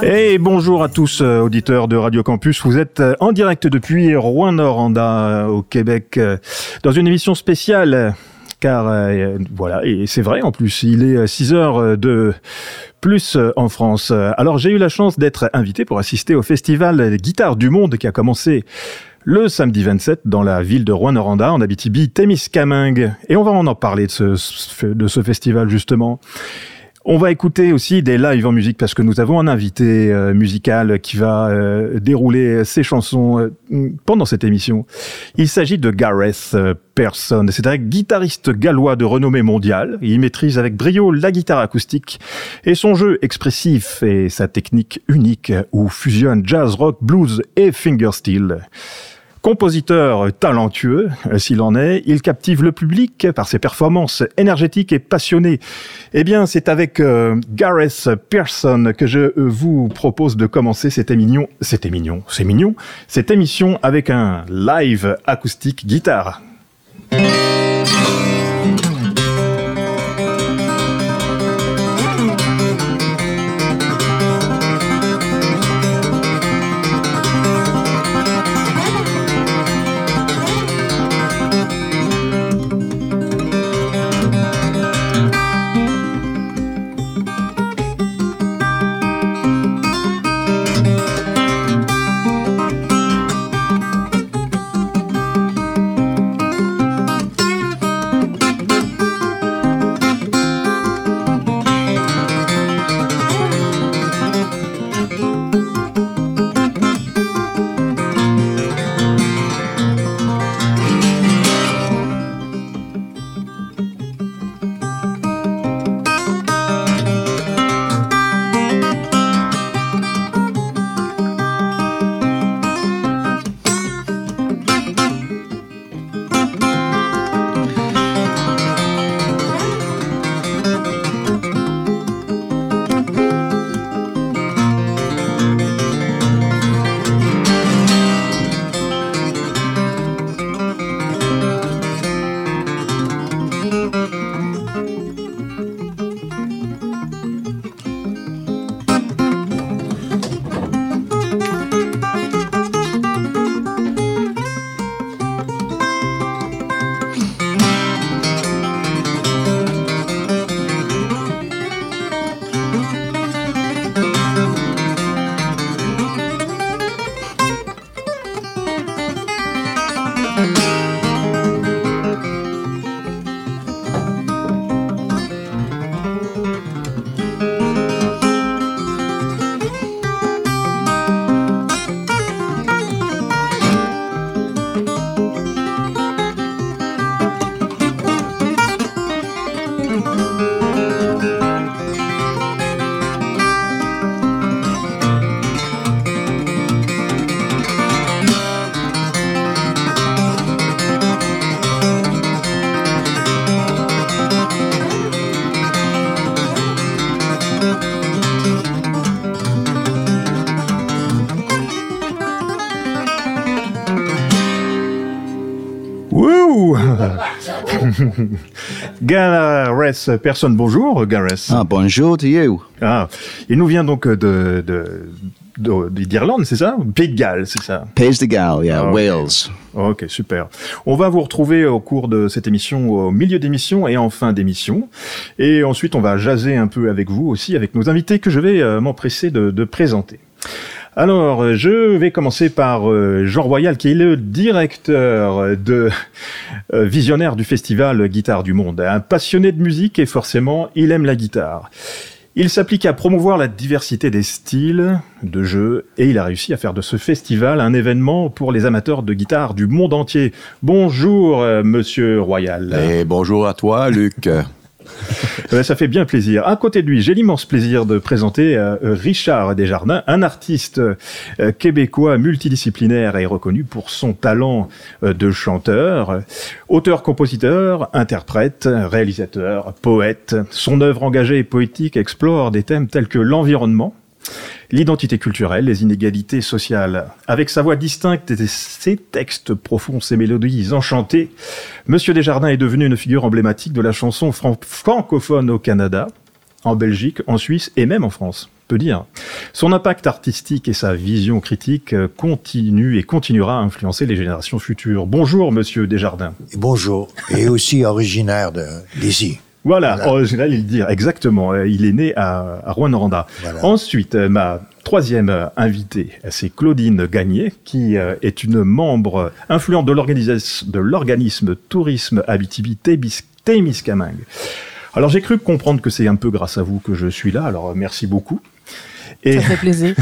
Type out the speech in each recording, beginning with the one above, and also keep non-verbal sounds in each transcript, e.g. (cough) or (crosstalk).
Et bonjour à tous, euh, auditeurs de Radio Campus. Vous êtes euh, en direct depuis Rouen-Noranda, euh, au Québec, dans une émission spéciale. Car voilà, et c'est vrai en plus, il est 6 heures de plus en France. Alors j'ai eu la chance d'être invité pour assister au festival Guitare du Monde qui a commencé le samedi 27 dans la ville de Rouen-Noranda, en Abitibi-Témiscamingue. Et on va en parler de ce, de ce festival justement. On va écouter aussi des lives en musique parce que nous avons un invité euh, musical qui va euh, dérouler ses chansons euh, pendant cette émission. Il s'agit de Gareth Person. C'est un guitariste gallois de renommée mondiale. Il maîtrise avec brio la guitare acoustique et son jeu expressif et sa technique unique où fusionne jazz, rock, blues et fingerstyle. Compositeur talentueux, euh, s'il en est, il captive le public par ses performances énergétiques et passionnées. Eh bien, c'est avec euh, Gareth Pearson que je euh, vous propose de commencer cette émission, émission, c'est mignon, cette émission avec un live acoustique guitare. (laughs) Gareth personne bonjour, Gareth. Ah, bonjour to you. Ah, il nous vient donc de, d'Irlande, c'est ça? Pays de Galles, c'est ça? Pays de Galles, yeah, ah, Wales. Ok, super. On va vous retrouver au cours de cette émission, au milieu d'émission et en fin d'émission. Et ensuite, on va jaser un peu avec vous aussi, avec nos invités que je vais euh, m'empresser de, de présenter. Alors, euh, je vais commencer par euh, Jean Royal, qui est le directeur de euh, visionnaire du festival Guitare du Monde. Un passionné de musique et forcément, il aime la guitare. Il s'applique à promouvoir la diversité des styles de jeu et il a réussi à faire de ce festival un événement pour les amateurs de guitare du monde entier. Bonjour, monsieur Royal. Et bonjour à toi, Luc. (laughs) Eh ben, ça fait bien plaisir. À côté de lui, j'ai l'immense plaisir de présenter euh, Richard Desjardins, un artiste euh, québécois multidisciplinaire et reconnu pour son talent euh, de chanteur, auteur-compositeur, interprète, réalisateur, poète. Son œuvre engagée et poétique explore des thèmes tels que l'environnement, l'identité culturelle, les inégalités sociales. Avec sa voix distincte et ses textes profonds, ses mélodies enchantées, Monsieur Desjardins est devenu une figure emblématique de la chanson francophone au Canada, en Belgique, en Suisse et même en France peut dire. Son impact artistique et sa vision critique continuent et continuera à influencer les générations futures. Bonjour, monsieur Desjardins. bonjour, et aussi originaire d'ici. Voilà, voilà. original, il dit exactement. Il est né à, à Rouen-Noranda. Ensuite, ma troisième invitée, c'est Claudine Gagné, qui est une membre influente de l'organisme Tourisme Abitibi Témiscamingue. Alors j'ai cru comprendre que c'est un peu grâce à vous que je suis là, alors merci beaucoup. Et... Ça fait plaisir.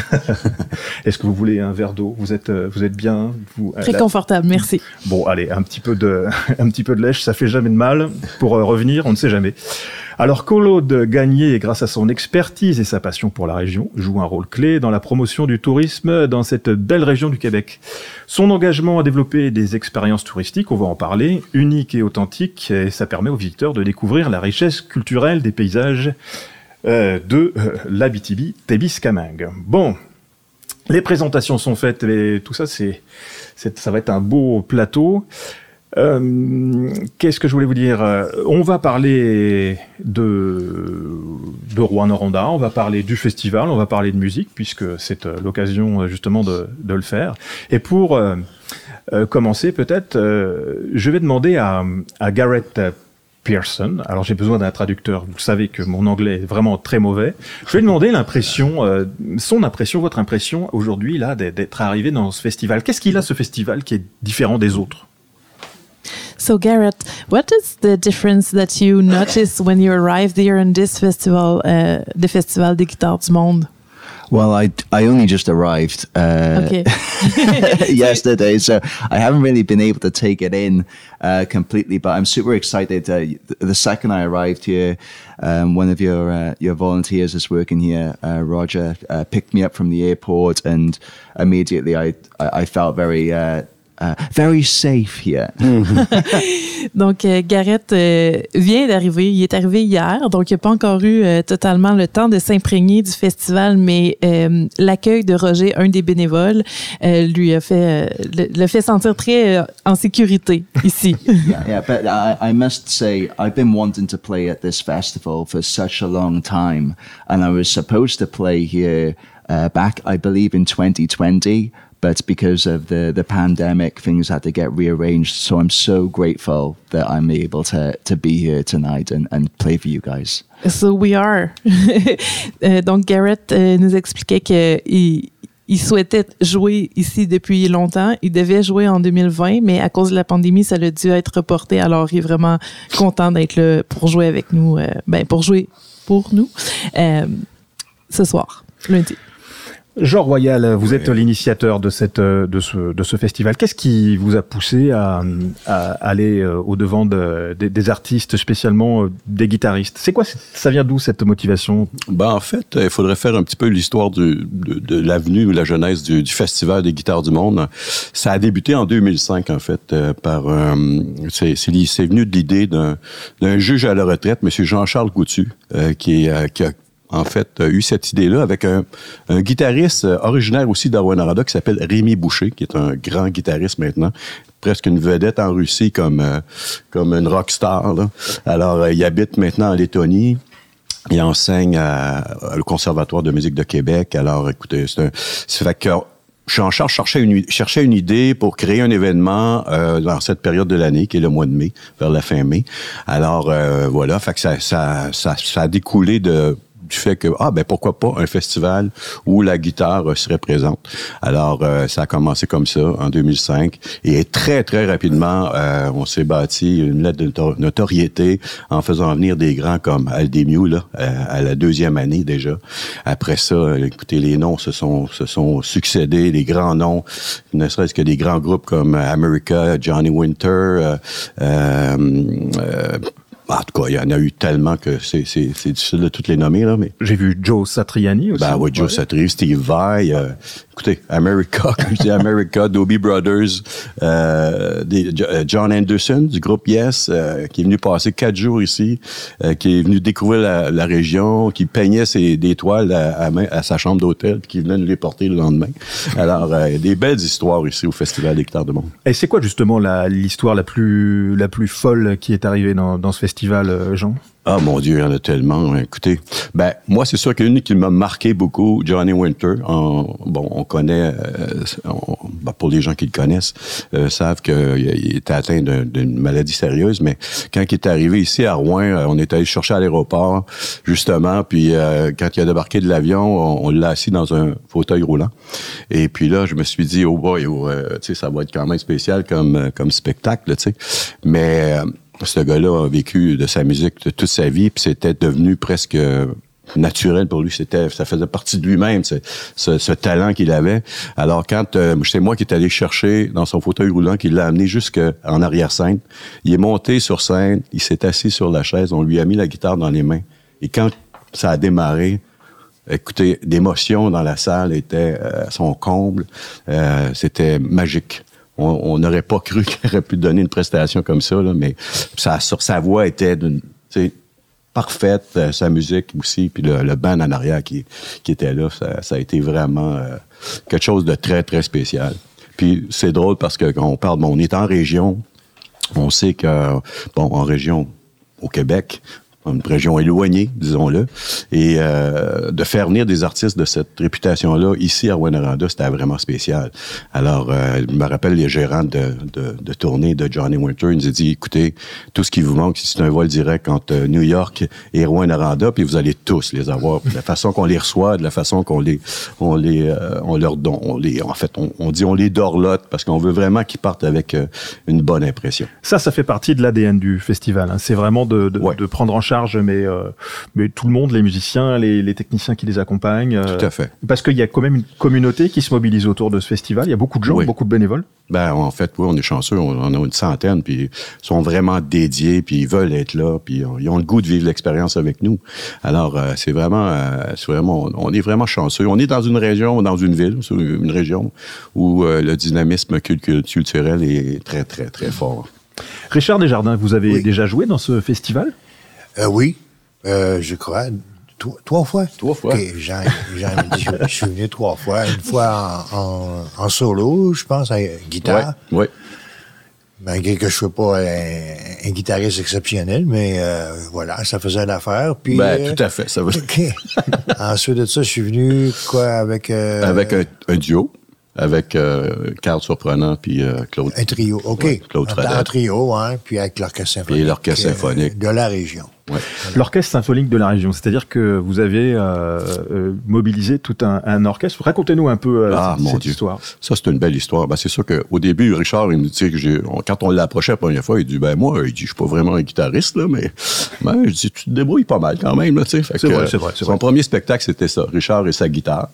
(laughs) Est-ce que vous voulez un verre d'eau? Vous êtes, vous êtes bien vous, Très confortable, merci. Bon, allez, un petit peu de, (laughs) un petit peu de lèche, ça fait jamais de mal. Pour revenir, on ne sait jamais. Alors, Claude Gagné, grâce à son expertise et sa passion pour la région, joue un rôle clé dans la promotion du tourisme dans cette belle région du Québec. Son engagement à développer des expériences touristiques, on va en parler, uniques et authentiques, et ça permet aux visiteurs de découvrir la richesse culturelle des paysages euh, de euh, l'Abitibi Témiscamingue. Bon, les présentations sont faites et tout ça, c'est, ça va être un beau plateau. Euh, qu'est-ce que je voulais vous dire? On va parler de, de Rouen-Noranda, on va parler du festival, on va parler de musique, puisque c'est l'occasion justement de, de, le faire. Et pour commencer, peut-être, je vais demander à, à Garrett Pearson. Alors j'ai besoin d'un traducteur. Vous savez que mon anglais est vraiment très mauvais. Je vais demander l'impression, euh, son impression, votre impression aujourd'hui là d'être arrivé dans ce festival. Qu'est-ce qu'il a ce festival qui est différent des autres? So Garrett, what is the difference that you noticed when you arrived here in this festival, uh, the Festival du Monde? Well, I, I only just arrived uh, okay. (laughs) (laughs) (laughs) yesterday, so I haven't really been able to take it in uh, completely. But I'm super excited. Uh, the second I arrived here, um, one of your uh, your volunteers is working here, uh, Roger, uh, picked me up from the airport, and immediately I I, I felt very Uh, very safe here. (laughs) donc, euh, Garrett euh, vient d'arriver. Il est arrivé hier, donc il n'a pas encore eu euh, totalement le temps de s'imprégner du festival, mais euh, l'accueil de Roger, un des bénévoles, euh, lui a fait, le, le, fait sentir très en sécurité ici. (laughs) yeah, yeah, but I, I must say, I've been wanting to play at this festival for such a long time, and I was supposed to play here uh, back, I believe, in 2020. But because of the the pandemic, things had to get rearranged. So I'm so grateful that I'm able to to be here tonight and, and play for you guys. So we are. (laughs) Euh, donc Garrett euh, nous expliquait que il, il souhaitait jouer ici depuis longtemps. Il devait jouer en 2020, mais à cause de la pandémie, ça a dû être reporté. Alors, il est vraiment content d'être là pour jouer avec nous, euh, ben, pour jouer pour nous euh, ce soir, lundi. Jean Royal, vous êtes l'initiateur de, cette, de, ce, de ce festival. Qu'est-ce qui vous a poussé à, à aller euh, au-devant de, des, des artistes, spécialement euh, des guitaristes? C'est quoi Ça vient d'où cette motivation? Ben, En fait, il faudrait faire un petit peu l'histoire de, de l'avenue ou la jeunesse du, du, Festival des guitares du monde. Ça a débuté en 2005, en fait, euh, par... Euh, c'est venu de l'idée d'un juge à la retraite, M. Jean-Charles Coutu, euh, qui, qui a en fait, a eu cette idée-là avec un, un, guitariste originaire aussi d'Arwanarada qui s'appelle Rémi Boucher, qui est un grand guitariste maintenant, presque une vedette en Russie comme, euh, comme une rock star. Là. Alors, euh, il habite maintenant en Lettonie. Il enseigne à, au Conservatoire de musique de Québec. Alors, écoutez, c'est un... Fait que je suis en charge, cherchais une, cherchais une idée pour créer un événement euh, dans cette période de l'année, qui est le mois de mai, vers la fin mai. Alors, euh, voilà, fait que ça, ça, ça, ça a découlé de du fait que, ah, ben pourquoi pas un festival où la guitare serait présente. Alors, euh, ça a commencé comme ça en 2005 et très, très rapidement, euh, on s'est bâti une lettre de notoriété en faisant venir des grands comme Aldemiou, là, à la deuxième année déjà. Après ça, écoutez, les noms se sont, se sont succédés, les grands noms, ne serait-ce que des grands groupes comme America, Johnny Winter, euh, euh, en tout cas, il y en a eu tellement que c'est difficile de toutes les nommer. là. Mais... J'ai vu Joe Satriani aussi. Ben oui, Joe ouais. Satriani, Steve Vai. Euh, écoutez, America, (laughs) comme je dis, America, Dobie Brothers, euh, des, John Anderson du groupe Yes, euh, qui est venu passer quatre jours ici, euh, qui est venu découvrir la, la, région, qui peignait ses, des toiles à, à, à sa chambre d'hôtel, qui venait nous les porter le lendemain. Alors, euh, des belles histoires ici au Festival des Guitares de Monde. Et c'est quoi justement l'histoire la, la, plus, la plus folle qui est arrivée dans, dans ce festival euh, Jean? Ah mon Dieu, il y en a tellement. Écoutez, ben moi c'est sûr qu'une qui m'a marqué beaucoup, Johnny Winter. Bon, on connaît, euh, ben, pour les gens qui le connaissent, euh, savent qu'il était atteint d'un- d'une maladie sérieuse. Mais quand il est arrivé ici à Rouen, on est allé chercher à l'aéroport justement. Puis quand il a débarqué de l'avion, on, l'a assis dans un fauteuil roulant. Et puis là, je me suis dit, oh boy, oh, ça va être quand même spécial comme comme spectacle, tu sais. Mais ce gars-là a vécu de sa musique toute sa vie, puis c'était devenu presque euh, naturel pour lui. C'était, ça faisait partie de lui-même, ce, talent qu'il avait. Alors quand euh, c'est moi qui est allé chercher dans son fauteuil roulant, qui l'a amené jusqu'en arrière-scène, il est monté sur scène, il s'est assis sur la chaise, on lui a mis la guitare dans les mains. Et quand ça a démarré, écoutez, l'émotion dans la salle était euh, à son comble. Euh, c'était magique. On n'aurait pas cru (laughs) qu'il aurait pu donner une prestation comme ça, mais sa, sur sa voix était parfaite, euh, sa musique aussi, puis le, le band en arrière qui, était là, ça, ça a été vraiment euh, quelque chose de très, très spécial. Puis c'est drôle parce que quand on parle, on est en région, on sait que, bon, en région, au Québec, une région éloignée, disons-le, et euh, de faire venir des artistes de cette réputation-là ici à Rwanda, c'était vraiment spécial. Alors, euh, je me rappelle les gérants de, de, de tournée de Johnny Winter, ils nous ont dit, écoutez, tout ce qui vous manque, c'est un vol direct entre New York et Rwanda, puis vous allez tous les avoir. De la façon qu'on les reçoit, de la façon qu'on les, on les, euh, on leur donne, on les, en fait, on, on dit on les dorlote parce qu'on veut vraiment qu'ils partent avec euh, une bonne impression. Ça, ça fait partie de l'ADN du festival. hein. C'est vraiment de, de, Ouais. de prendre en charge mais, euh, mais tout le monde, les musiciens, les, les techniciens qui les accompagnent. euh, Tout à fait. Parce qu'il y a quand même une communauté qui se mobilise autour de ce festival. Il y a beaucoup de gens, Oui. beaucoup de bénévoles. Ben, en fait, oui, on est chanceux. On en a une centaine, puis ils sont vraiment dédiés, puis ils veulent être là, puis ils ont le goût de vivre l'expérience avec nous. Alors, euh, c'est vraiment, euh, c'est vraiment, on est vraiment chanceux. On est dans une région, dans une ville, une région où euh, le dynamisme cul- cul- culturel est très, très, très fort. Richard Desjardins, vous avez Oui. déjà joué dans ce festival? Euh, oui, euh, je crois. Trois, trois fois? Trois fois. OK, Jean, Jean dit, je suis venu trois fois. Une fois en, en- en solo, je pense, à guitare. Ouais. Malgré que je ne sois pas un, un guitariste exceptionnel, mais euh, voilà, ça faisait l'affaire. Puis, Ben, euh, tout à fait. Ça va. OK. (laughs) Ensuite de ça, je suis venu, quoi, avec... Avec un, un duo, avec Carl Surprenant, puis Claude. Un trio, OK. Ouais, Claude un, trio, hein, puis avec l'orchestre symphonique. Et l'orchestre symphonique. de la région. Ouais. L'orchestre symphonique de la région, c'est-à-dire que vous avez euh, euh, mobilisé tout un, un orchestre. Racontez-nous un peu euh, Ah, cette, mon cette Dieu. histoire. Ça, c'est une belle histoire. Ben, c'est sûr qu'au début, Richard, il me dit que on- quand on l'a approché la première fois, il dit, ben, moi, il dit, je suis pas vraiment un guitariste, là, mais, (laughs) ben, je dis, tu te débrouilles pas mal quand même, là, tu sais. Fait C'est vrai, c'est vrai, Son vrai. premier spectacle, c'était ça. Richard et sa guitare.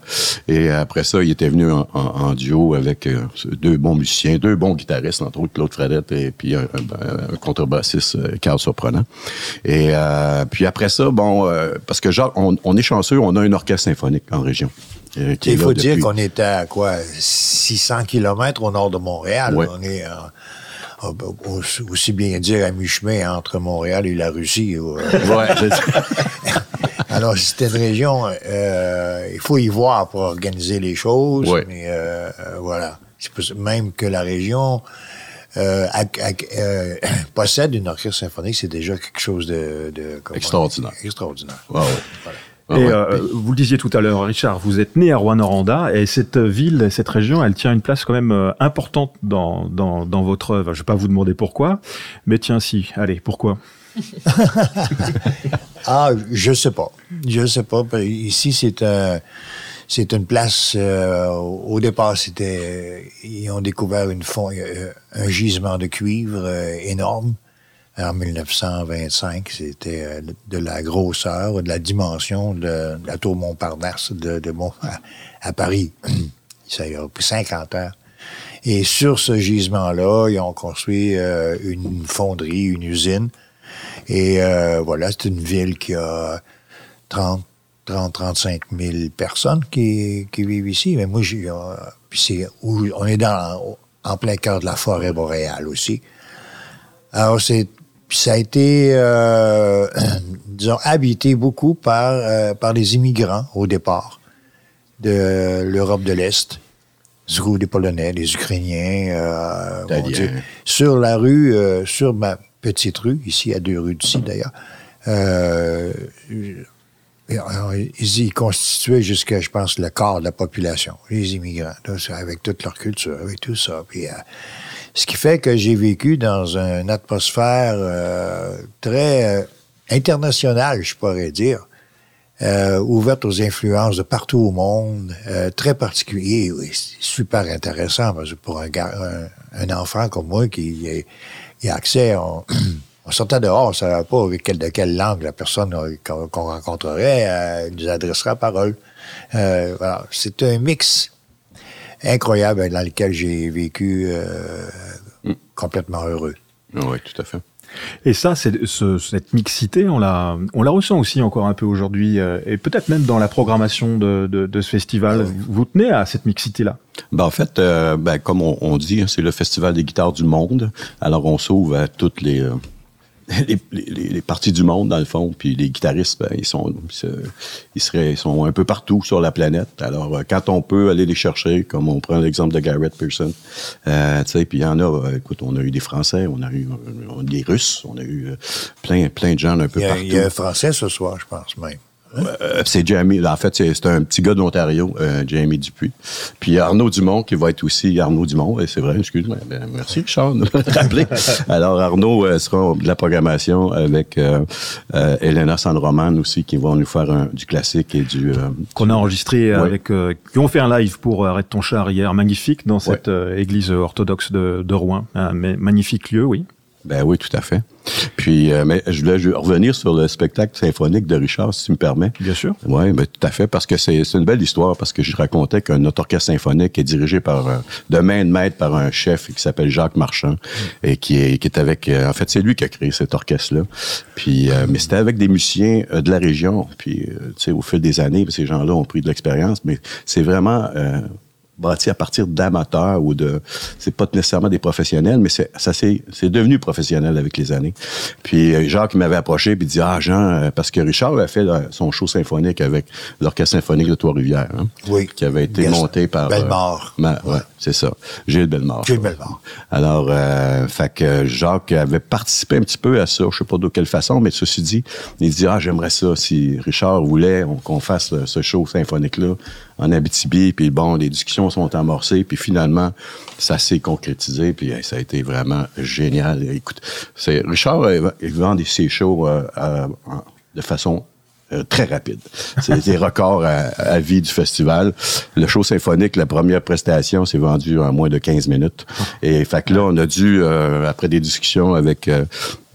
Et après ça, il était venu en, en- en duo avec euh, deux bons musiciens, deux bons guitaristes, entre autres Claude Fradette et puis un, un- un contrebassiste, Carl Surprenant. Et euh, puis après ça, bon, euh, parce que genre, on, on est chanceux, on a un orchestre symphonique en région. euh, est Il faut dire depuis- qu'on était à quoi 600 kilomètres au nord de Montréal. Ouais. On est euh, aussi- bien dire à mi-chemin entre Montréal et la Russie. ou, euh. (laughs) Ouais. (laughs) Alors, c'était une région, euh, il faut y voir pour organiser les choses, Ouais. mais euh, euh, voilà. C'est même que la région euh, euh, (coughs) possède une orchestre symphonique, c'est déjà quelque chose de, Extraordinaire. Extraordinaire. Ouais. Voilà. Ah et euh, vous le disiez tout à l'heure, Richard, vous êtes né à Rouen-Noranda et cette ville, cette région, elle tient une place quand même euh, importante dans, dans, dans votre œuvre. Je vais pas vous demander pourquoi, mais tiens, si. Allez, pourquoi? (laughs) Ah, je sais pas. Je sais pas. Ici, c'est un, c'est une place. euh, au départ, c'était, ils ont découvert une fond, euh, un gisement de cuivre euh, énorme. En 1925, c'était euh, de la grosseur, de la dimension de, la tour Montparnasse de, Mont à, Paris. (clears throat) Ça a pris 50 ans. Et sur ce gisement-là, ils ont construit une fonderie, une usine. Et euh, voilà, c'est une ville qui a 30, 30, 35 000 personnes qui, qui vivent ici. Mais moi, j'ai, euh, c'est où on est dans, en plein cœur de la forêt boréale aussi. Alors, c'est, ça a été, euh, (clears throat) disons, habité beaucoup par, euh, par des immigrants au départ de l'Europe de l'Est. Surtout des Polonais, des Ukrainiens. euh. Dieu. sur la rue, sur ma, petite rue, ici, à deux rues d'ici d'ailleurs. Euh, ils constituaient jusqu'à, je pense, le quart de la population, les immigrants, avec toute leur culture, avec tout ça. Puis, ce qui fait que j'ai vécu dans une atmosphère euh, très euh, internationale, je pourrais dire, euh, ouverte aux influences de partout au monde, très particulier, oui, super intéressant parce que pour un, un, enfant comme moi qui a, accès, on, (clears throat) on sortait dehors, on savait pas de quelle langue la personne qu'on rencontrerait nous adressera la parole. voilà, c'est un mix incroyable dans lequel j'ai vécu euh, mm. complètement heureux. Oui, tout à fait. Et ça, ce, cette mixité, on la, on la ressent aussi encore un peu aujourd'hui, euh, et peut-être même dans la programmation de, de, de ce festival. Vous tenez à cette mixité-là? Ben, En fait, euh, ben, comme on, on dit, c'est le festival des guitares du monde. Alors, on s'ouvre à toutes les (laughs) les, les, les, parties du monde, dans le fond, puis les guitaristes, ben, ils sont ils seraient ils sont un peu partout sur la planète. Alors, euh, quand on peut aller les chercher, comme on prend l'exemple de Garrett Pearson, euh, tu sais, puis il y en a, euh, écoute, on a eu des Français, on a eu des Russes, on a eu plein, plein de gens un peu partout. Il y a un Français ce soir, je pense même. Euh, c'est Jamie. En fait, c'est un petit gars d'Ontario, euh, Jamie Dupuis. Puis Arnaud Dumont, qui va être aussi Arnaud Dumont. Et c'est vrai, excuse-moi. Ben, merci, Richard, de me (laughs) rappeler. Alors, Arnaud euh, sera de la programmation avec euh, Elena Sandroman aussi, qui vont nous faire du classique et du... Qu'on a enregistré avec... qui ont fait un live pour Arrête ton char hier, magnifique, dans cette église orthodoxe de, de Rouen. Un magnifique lieu, oui. Ben oui, tout à fait. Puis, euh, mais je voulais revenir sur le spectacle symphonique de Richard, si tu me permets. Bien sûr. Oui, ben, tout à fait, parce que c'est une belle histoire, parce que je racontais qu'un orchestre symphonique est dirigé par, euh, de main de maître par un chef qui s'appelle Jacques Marchand, et qui est, qui est avec, euh, en fait, c'est lui qui a créé cet orchestre-là. Puis, mais c'était avec des musiciens de la région. Puis, tu sais, au fil des années, ces gens-là ont pris de l'expérience, mais c'est vraiment bâti à partir d'amateurs ou de c'est pas nécessairement des professionnels mais c'est ça c'est c'est devenu professionnel avec les années. Puis euh, Jacques m'avait approché puis dit ah Jean euh, parce que Richard a fait euh, son show symphonique avec l'orchestre symphonique de Trois-Rivières hein, oui. qui avait été monté par Bellemare. Ouais, c'est ça. Gilles Bellemare. Gilles Bellemare. Alors euh, fait que Jacques avait participé un petit peu à ça je sais pas de quelle façon mais ceci dit il dit ah j'aimerais ça si Richard voulait qu'on fasse ce show symphonique là en Abitibi, puis bon, les discussions sont amorcées, puis finalement, ça s'est concrétisé, puis ça a été vraiment génial. Écoute, c'est Richard, il vend ses shows euh, de façon euh, très rapide. C'est des records à, vie du festival. Le show symphonique, la première prestation, s'est vendu en moins de 15 minutes. Et fait là, on a dû, euh, après des discussions avec euh,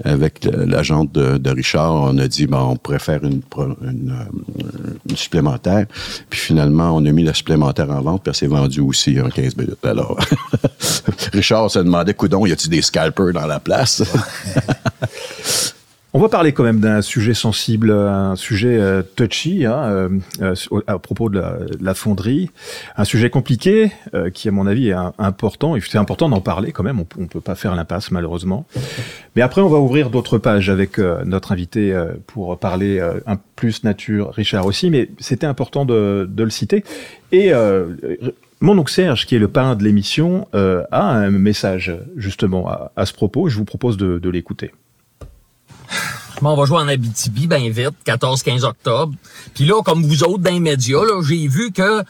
avec l'agente de, Richard, on a dit, ben, on pourrait faire une, une, supplémentaire. Puis finalement, on a mis la supplémentaire en vente, puis elle s'est vendue aussi en 15 minutes. Alors, (laughs) Richard se demandait, coudon, y a-t-il des scalpers dans la place? (laughs) On va parler quand même d'un sujet sensible, un sujet euh, touchy hein, euh, euh, à propos de la, fonderie, un sujet compliqué qui, à mon avis, est important. Et c'est important d'en parler quand même. On, ne peut pas faire l'impasse malheureusement. Mais après, on va ouvrir d'autres pages avec notre invité pour parler un plus nature, Richard aussi. Mais c'était important de, le citer. Et mon oncle Serge, qui est le parrain de l'émission, a un message justement à, ce propos. Je vous propose de l'écouter on va jouer en Abitibi bien vite, 14-15 octobre. Puis là, comme vous autres dans les médias, j'ai vu que euh,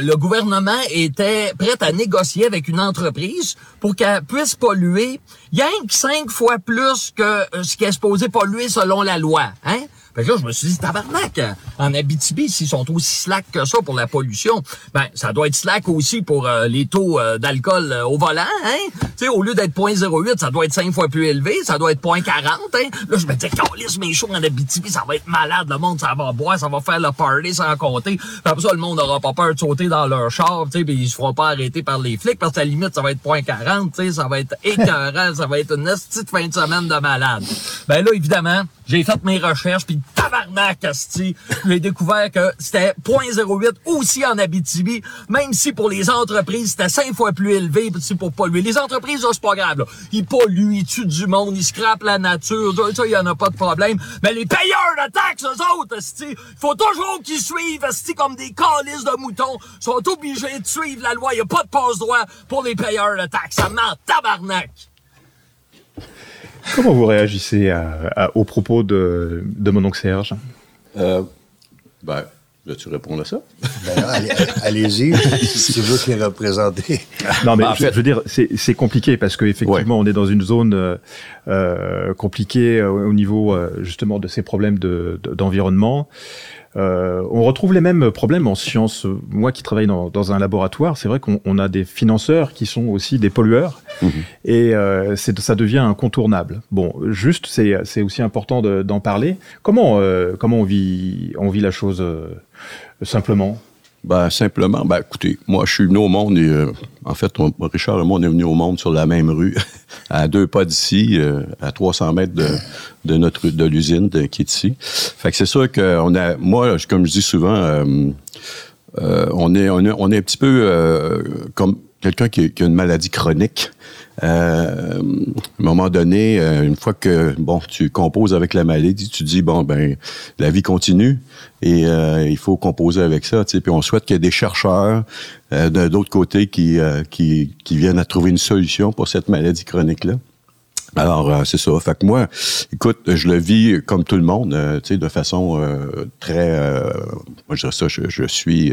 le gouvernement était prêt à négocier avec une entreprise pour qu'elle puisse polluer rien que cinq fois plus que euh, ce qui est supposé polluer selon la loi. Hein? Fait que là, je me suis dit, tabarnak, en Abitibi, s'ils sont aussi slack que ça pour la pollution, ben, ça doit être slack aussi pour euh, les taux euh, d'alcool euh, au volant, hein? Tu sais, au lieu d'être 0.08, ça doit être 5 fois plus élevé, ça doit être 0.40, hein? Là, je me dis, lisse mes choux en Abitibi, ça va être malade, le monde, ça va boire, ça va faire le party sans compter. Après ça, le monde n'aura pas peur de sauter dans leur char, tu sais, ils se feront pas arrêter par les flics, parce que la limite, ça va être 0.40, tu sais, ça va être écœurant, ça va être une petite fin de semaine de malade. Ben là, évidemment, j'ai fait mes recherches, puis tabarnak, asti, j'ai découvert que c'était 0.08 aussi en Abitibi, même si pour les entreprises, c'était cinq fois plus élevé pour polluer. Les entreprises, c'est pas grave. Là. Ils polluent, ils tuent du monde, ils scrapent la nature, ça, il y en a pas de problème. Mais les payeurs de taxes, eux autres, asti, faut toujours qu'ils suivent, asti, comme des calices de moutons, sont obligés de suivre la loi. Il y a pas de passe-droit pour les payeurs de taxes. Ça ment tabarnak. Comment vous réagissez à, à, aux propos de, de mon oncle Serge? Euh, ben, veux-tu répondre à ça? Ben, allez- allez-y, c'est vous qui représentez. Non, mais Bah, en je, fait- je veux dire, c'est c'est compliqué parce qu'effectivement, on est dans une zone euh, euh, compliquée euh, au niveau euh, justement de ces problèmes de- de- d'environnement. Euh, on retrouve les mêmes problèmes en sciences. Moi qui travaille dans, dans un laboratoire, c'est vrai qu'on on a des financeurs qui sont aussi des pollueurs et euh, ça devient incontournable. Bon, juste, c'est aussi important de- d'en parler. Comment, euh, comment on, vit, on vit la chose euh, simplement? Ben, simplement, ben, écoutez, moi, je suis venu au monde et, euh, en fait, Richard et moi, on est venu au monde sur la même rue, (laughs) à deux pas d'ici, euh, à 300 mètres de, notre, de l'usine qui est ici. Fait que c'est sûr que on a, moi, comme je dis souvent, euh, on est, on est, on est un petit peu comme quelqu'un qui a une maladie chronique. Euh, à un moment donné, euh, une fois que bon, tu composes avec la maladie, tu dis bon ben la vie continue et euh, il faut composer avec ça. Tu sais, puis on souhaite qu'il y ait des chercheurs euh, d'un autre côté qui, euh, qui qui viennent à trouver une solution pour cette maladie chronique là. Alors, euh, c'est ça. Fait que moi, écoute, je le vis comme tout le monde, euh, tu sais, de façon euh, très... euh, moi, je dirais ça, je, je suis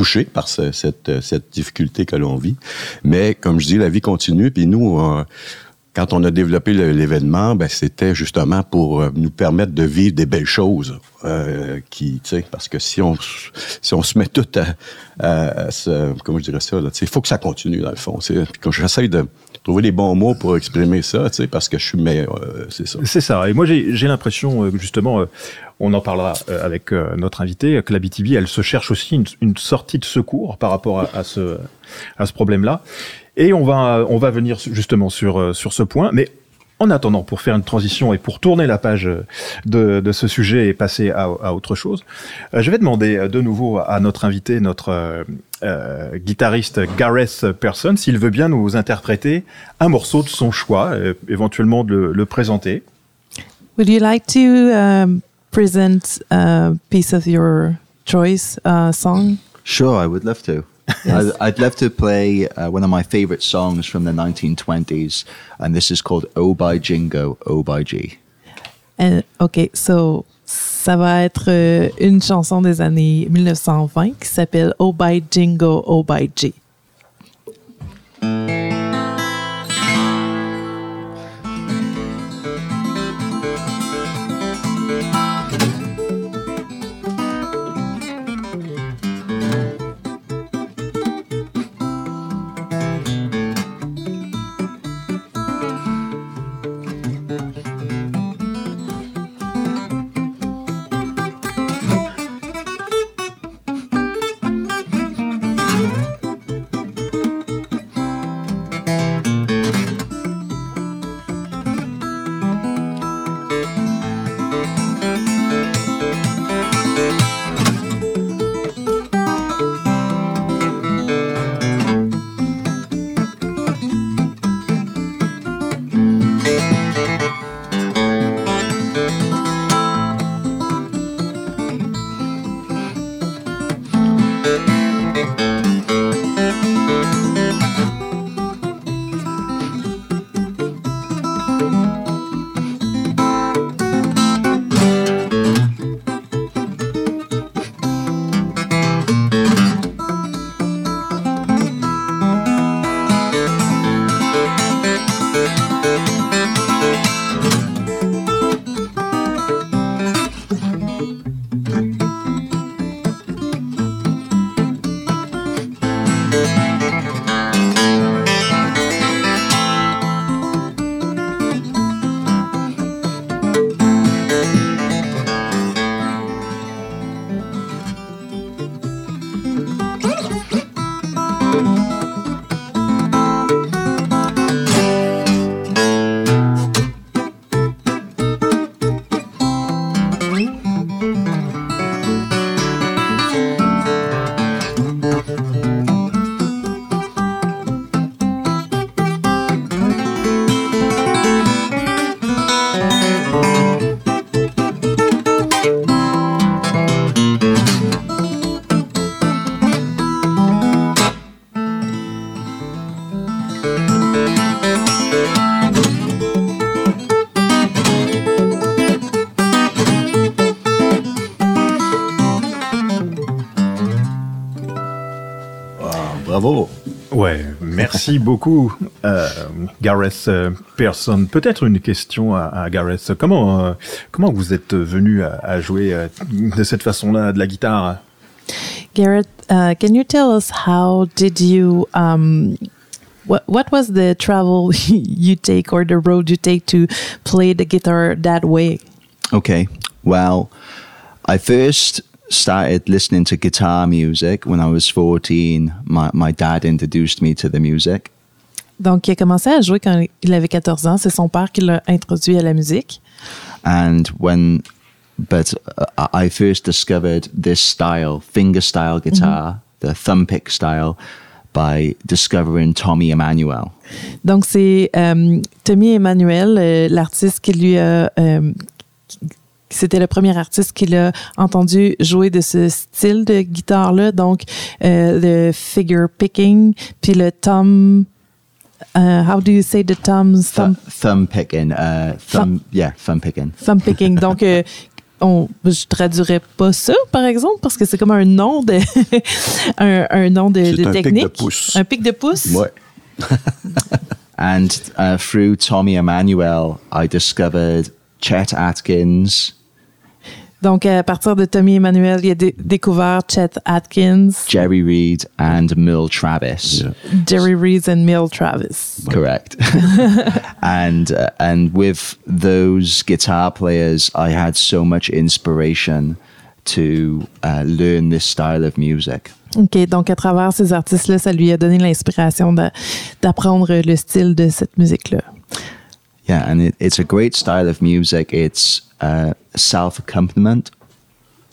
euh, touché par ce- cette, difficulté que l'on vit. Mais, comme je dis, la vie continue. Puis nous, quand on a développé l'événement, ben, c'était justement pour euh, nous permettre de vivre des belles choses. euh, qui, parce que si on, si on se met tout à, à- se- comment je dirais ça, il faut que ça continue, dans le fond. j'essaie de trouver les bons mots pour exprimer ça, parce que je suis meilleur, euh, c'est ça. C'est ça. Et moi, j'ai l'impression, euh, justement, on en parlera euh, avec euh, notre invité, que la BTV, elle se cherche aussi une, sortie de secours par rapport à, ce, problème-là. Et on va, on va venir justement sur, euh, sur ce point. Mais en attendant, pour faire une transition et pour tourner la page de, ce sujet et passer à, autre chose, je vais demander de nouveau à notre invité, notre guitariste Gareth Person, s'il veut bien nous interpréter un morceau de son choix, éventuellement de le, le présenter. Would you like to um, present a piece of your choice uh, song? Sure, I would love to. (laughs) I'd, I'd love to play uh, one of my favorite songs from the 1920s, and this is called Oh by Jingo, Oh by G. Euh, OK, so ça va être une chanson des années 1920 qui s'appelle Oh by Jingo, Oh by G. beaucoup, euh, Gareth euh, Pearson. Peut-être une question à, à Gareth. Comment, euh, comment vous êtes venu à, à jouer euh, de cette façon-là de la guitare? Garrett, uh, can you tell us how did you um, what what was the travel (laughs) you take or the road you take to play the guitar that way? Okay. Well, I first started listening to guitar music when I was 14. My, my dad introduced me to the music. Donc, il a commencé à jouer quand il avait 14 ans. C'est son père qui l'a introduit à la musique. And when, but uh, I first discovered this style, finger style guitar, the thumb pick style, by discovering Tommy Emmanuel. Donc, c'est euh, Tommy Emmanuel, euh, l'artiste qui lui a. euh, c'était le premier artiste qu'il a entendu jouer de ce style de guitare-là. Donc, euh, le figure picking, puis le thumb. euh, how do you say the thumbs? Th- Thumb, thumb picking, uh, thumb, yeah, thumb picking. thumb picking. (laughs) Donc, euh, on, je traduirais pas ça, par exemple, parce que c'est comme un nom de, (laughs) un, un nom de, un pic de technique. pouce. Un pic de pouce? Ouais. (laughs) And uh, through Tommy Emmanuel, I discovered Chet Atkins, Donc, à partir de Tommy Emmanuel, il a dé- découvert Chet Atkins, Jerry Reed, and Mill Travis. Yeah. Jerry Reeves, and Mill Travis. Correct. (laughs) and uh, and with those guitar players, I had so much inspiration to uh, learn this style of music. OK, donc à travers ces artistes-là, ça lui a donné l'inspiration d'apprendre le style de cette musique-là. Yeah, and it, it's a great style of music. It's uh, self accompaniment.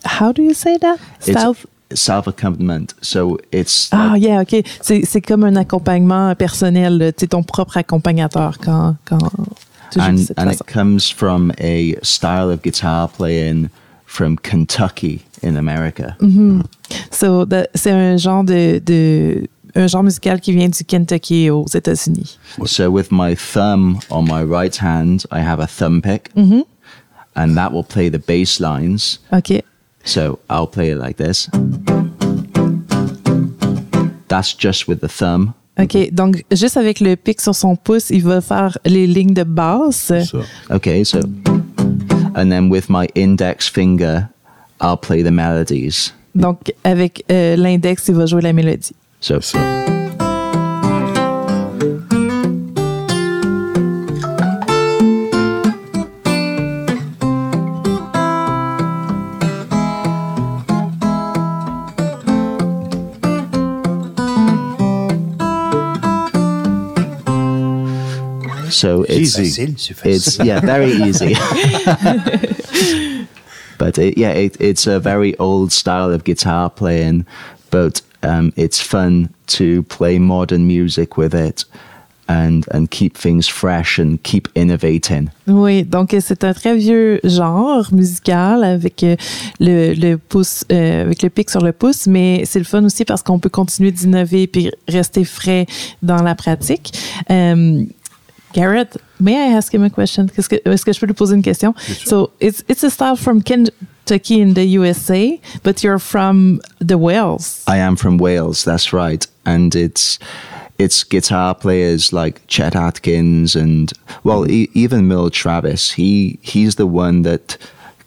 How do you say that? Self? Self accompaniment. So it's Ah, yeah, OK. C'est c'est comme un accompagnement personnel. Tu es ton propre accompagnateur quand, quand tu joues de and cette and façon. it comes from a style of guitar playing from Kentucky in America. Mhm. So, the- c'est un genre de, de un genre musical qui vient du Kentucky aux États-Unis. So with my thumb on my right hand, I have a thumb pick, and that will play the bass lines. OK. So I'll play it like this. That's just with the thumb. OK. Donc, juste avec le pic sur son pouce, il va faire les lignes de basse. Ça. Okay, so and then with my index finger, I'll play the melodies. Donc, avec euh, l'index, il va jouer la mélodie. So Ça. So it's Easy. Facile, c'est facile. it's yeah very easy (laughs) but it, yeah it, it's a very old style of guitar playing but um, it's fun to play modern music with it and and keep things fresh and keep innovating Oui, donc euh, c'est un très vieux genre musical avec euh, le, le pouce, euh, avec le pic sur le pouce, mais c'est le fun aussi parce qu'on peut continuer d'innover puis rester frais dans la pratique. Euh, Garrett, may I ask him a question? Qu'est-ce que- Est-ce que je peux lui poser une question? So it's it's a style from Kentucky in the USA, but you're from the Wales. I am from Wales. That's right, and it's it's guitar players like Chet Atkins and well, e- even Mill Travis. He he's the one that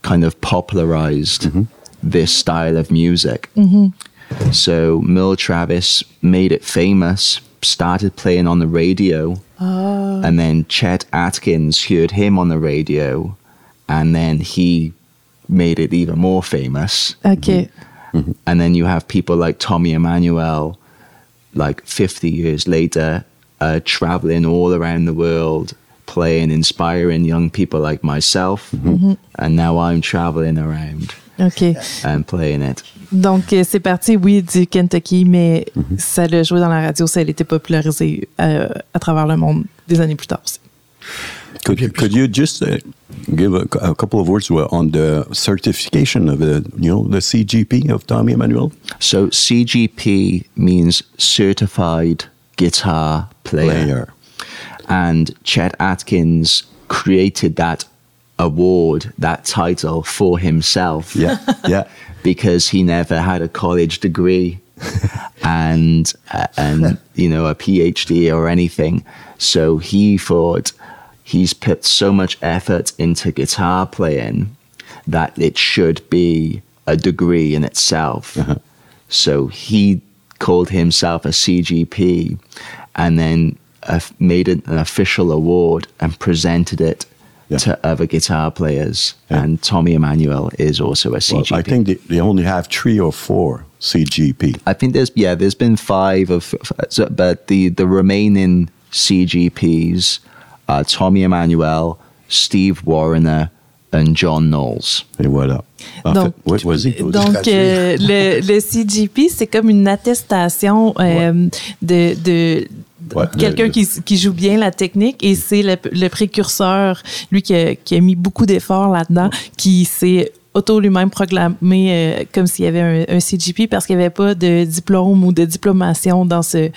kind of popularized mm-hmm. this style of music. Mm-hmm. So Mill Travis made it famous. Started playing on the radio, oh. and then Chet Atkins heard him on the radio, and then he made it even more famous. OK. Mm-hmm. And then you have people like Tommy Emmanuel, like 50 years later, uh, traveling all around the world, playing, inspiring young people like myself. Mm-hmm. Mm-hmm. And now I'm traveling around OK. and playing it. Donc, euh, c'est parti, oui, du Kentucky, mais ça l'a joué dans la radio, ça a été popularisé euh, à travers le monde des années plus tard aussi. Could, could you just uh, give a, a couple of words on the certification of the, you know, the CGP of Tommy Emmanuel? So CGP means Certified Guitar Player. Player. And Chet Atkins created that award, that title for himself. Yeah, yeah. (laughs) because he never had a college degree. (laughs) and uh, and you know a PhD or anything. So he thought he's put so much effort into guitar playing that it should be a degree in itself. So he called himself a CGP, and then uh, made it an official award and presented it Yeah. to other guitar players. And Tommy Emmanuel is also a Well, CGP. I think they, they only have three or four CGP. I think there's yeah, there's been five of, so, but the the remaining CGPs are Tommy Emmanuel, Steve Warrener, and John Knowles. Et voilà. En Donc- fait, oui. Donc, euh, le, le CGP, c'est comme une attestation euh, de, de Ouais, quelqu'un qui, qui joue bien la technique et c'est le, le précurseur, lui qui a, qui a mis beaucoup d'efforts là-dedans, qui s'est auto lui-même proclamé euh, comme s'il y avait un, un CGP parce qu'il n'y avait pas de diplôme ou de diplomation dans ce,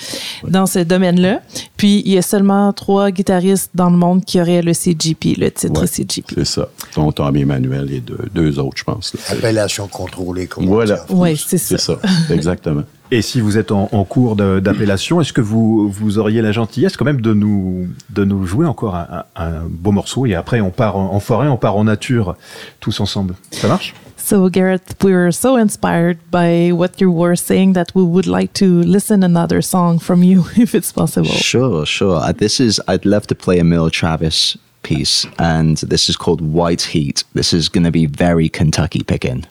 dans ce domaine-là. Puis, il y a seulement trois guitaristes dans le monde qui auraient le CGP, le titre Ouais, CGP. C'est ça. Dont Tommy Emmanuel et deux, deux autres, je pense. là. Appellation contrôlée. Comme Voilà. Oui, c'est ça. C'est ça, exactement. (laughs) Et si vous êtes en, en cours d'appellation, est-ce que vous, vous auriez la gentillesse quand même de nous, de nous jouer encore un, un- un beau morceau et après on part en, en forêt, on part en nature tous ensemble Ça marche? So, Garrett, we were so inspired by what you were saying that we would like to listen another song from you, (laughs) if it's possible. Sure, sure. Uh, this is I'd love to play a Mill Travis piece, and this is called White Heat. This is going to be very Kentucky picking.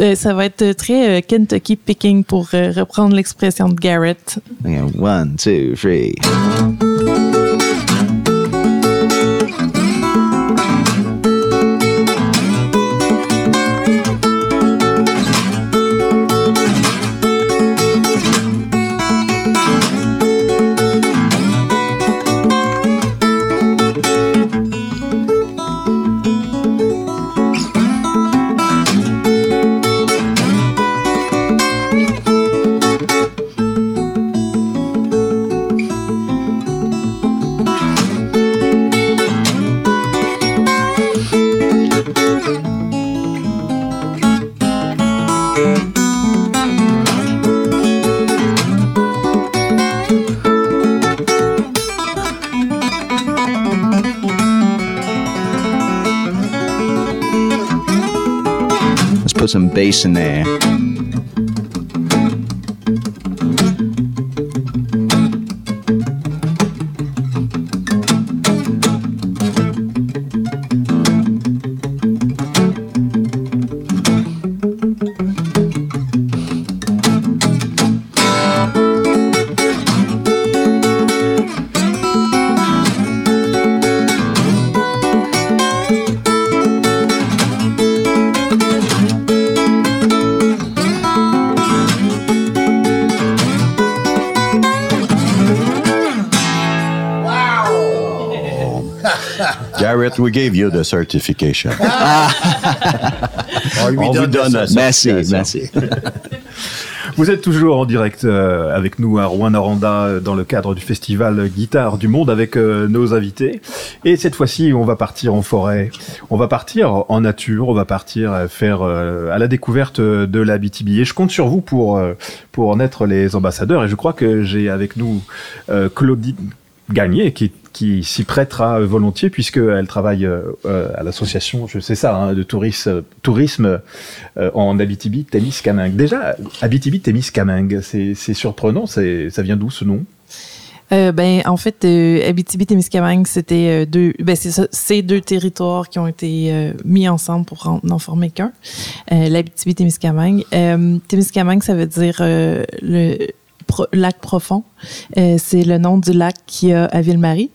Euh, Ça va être très euh, Kentucky picking pour euh, reprendre l'expression de Garrett. One, two, three. Put some bass in there. We gave you the certification. On (laughs) lui On vous donne, la Merci, merci. (laughs) Vous êtes toujours en direct euh, avec nous à Rouen-Noranda dans le cadre du festival Guitare du Monde avec euh, nos invités. Et cette fois-ci, on va partir en forêt, on va partir en nature, on va partir euh, faire euh, à la découverte de la BTB. Et je compte sur vous pour, pour en être les ambassadeurs. Et je crois que j'ai avec nous Claudine Gagné qui qui s'y prêtera volontiers puisqu'elle travaille euh, euh, à l'association, je sais ça, hein, de tourisme, tourisme euh, en Abitibi, Témiscamingue. Déjà, Abitibi, Témiscamingue, c'est surprenant, ça vient d'où ce nom? Euh, ben, en fait, euh, Abitibi-Témiscamingue, c'était euh, deux, ben, c'est ces deux territoires qui ont été euh, mis ensemble pour en, en former qu'un. Euh, L'Abitibi-Témiscamingue. Euh, Témiscamingue, ça veut dire euh, le pro- lac profond. Euh, c'est le nom du lac qu'il y a à Ville-Marie.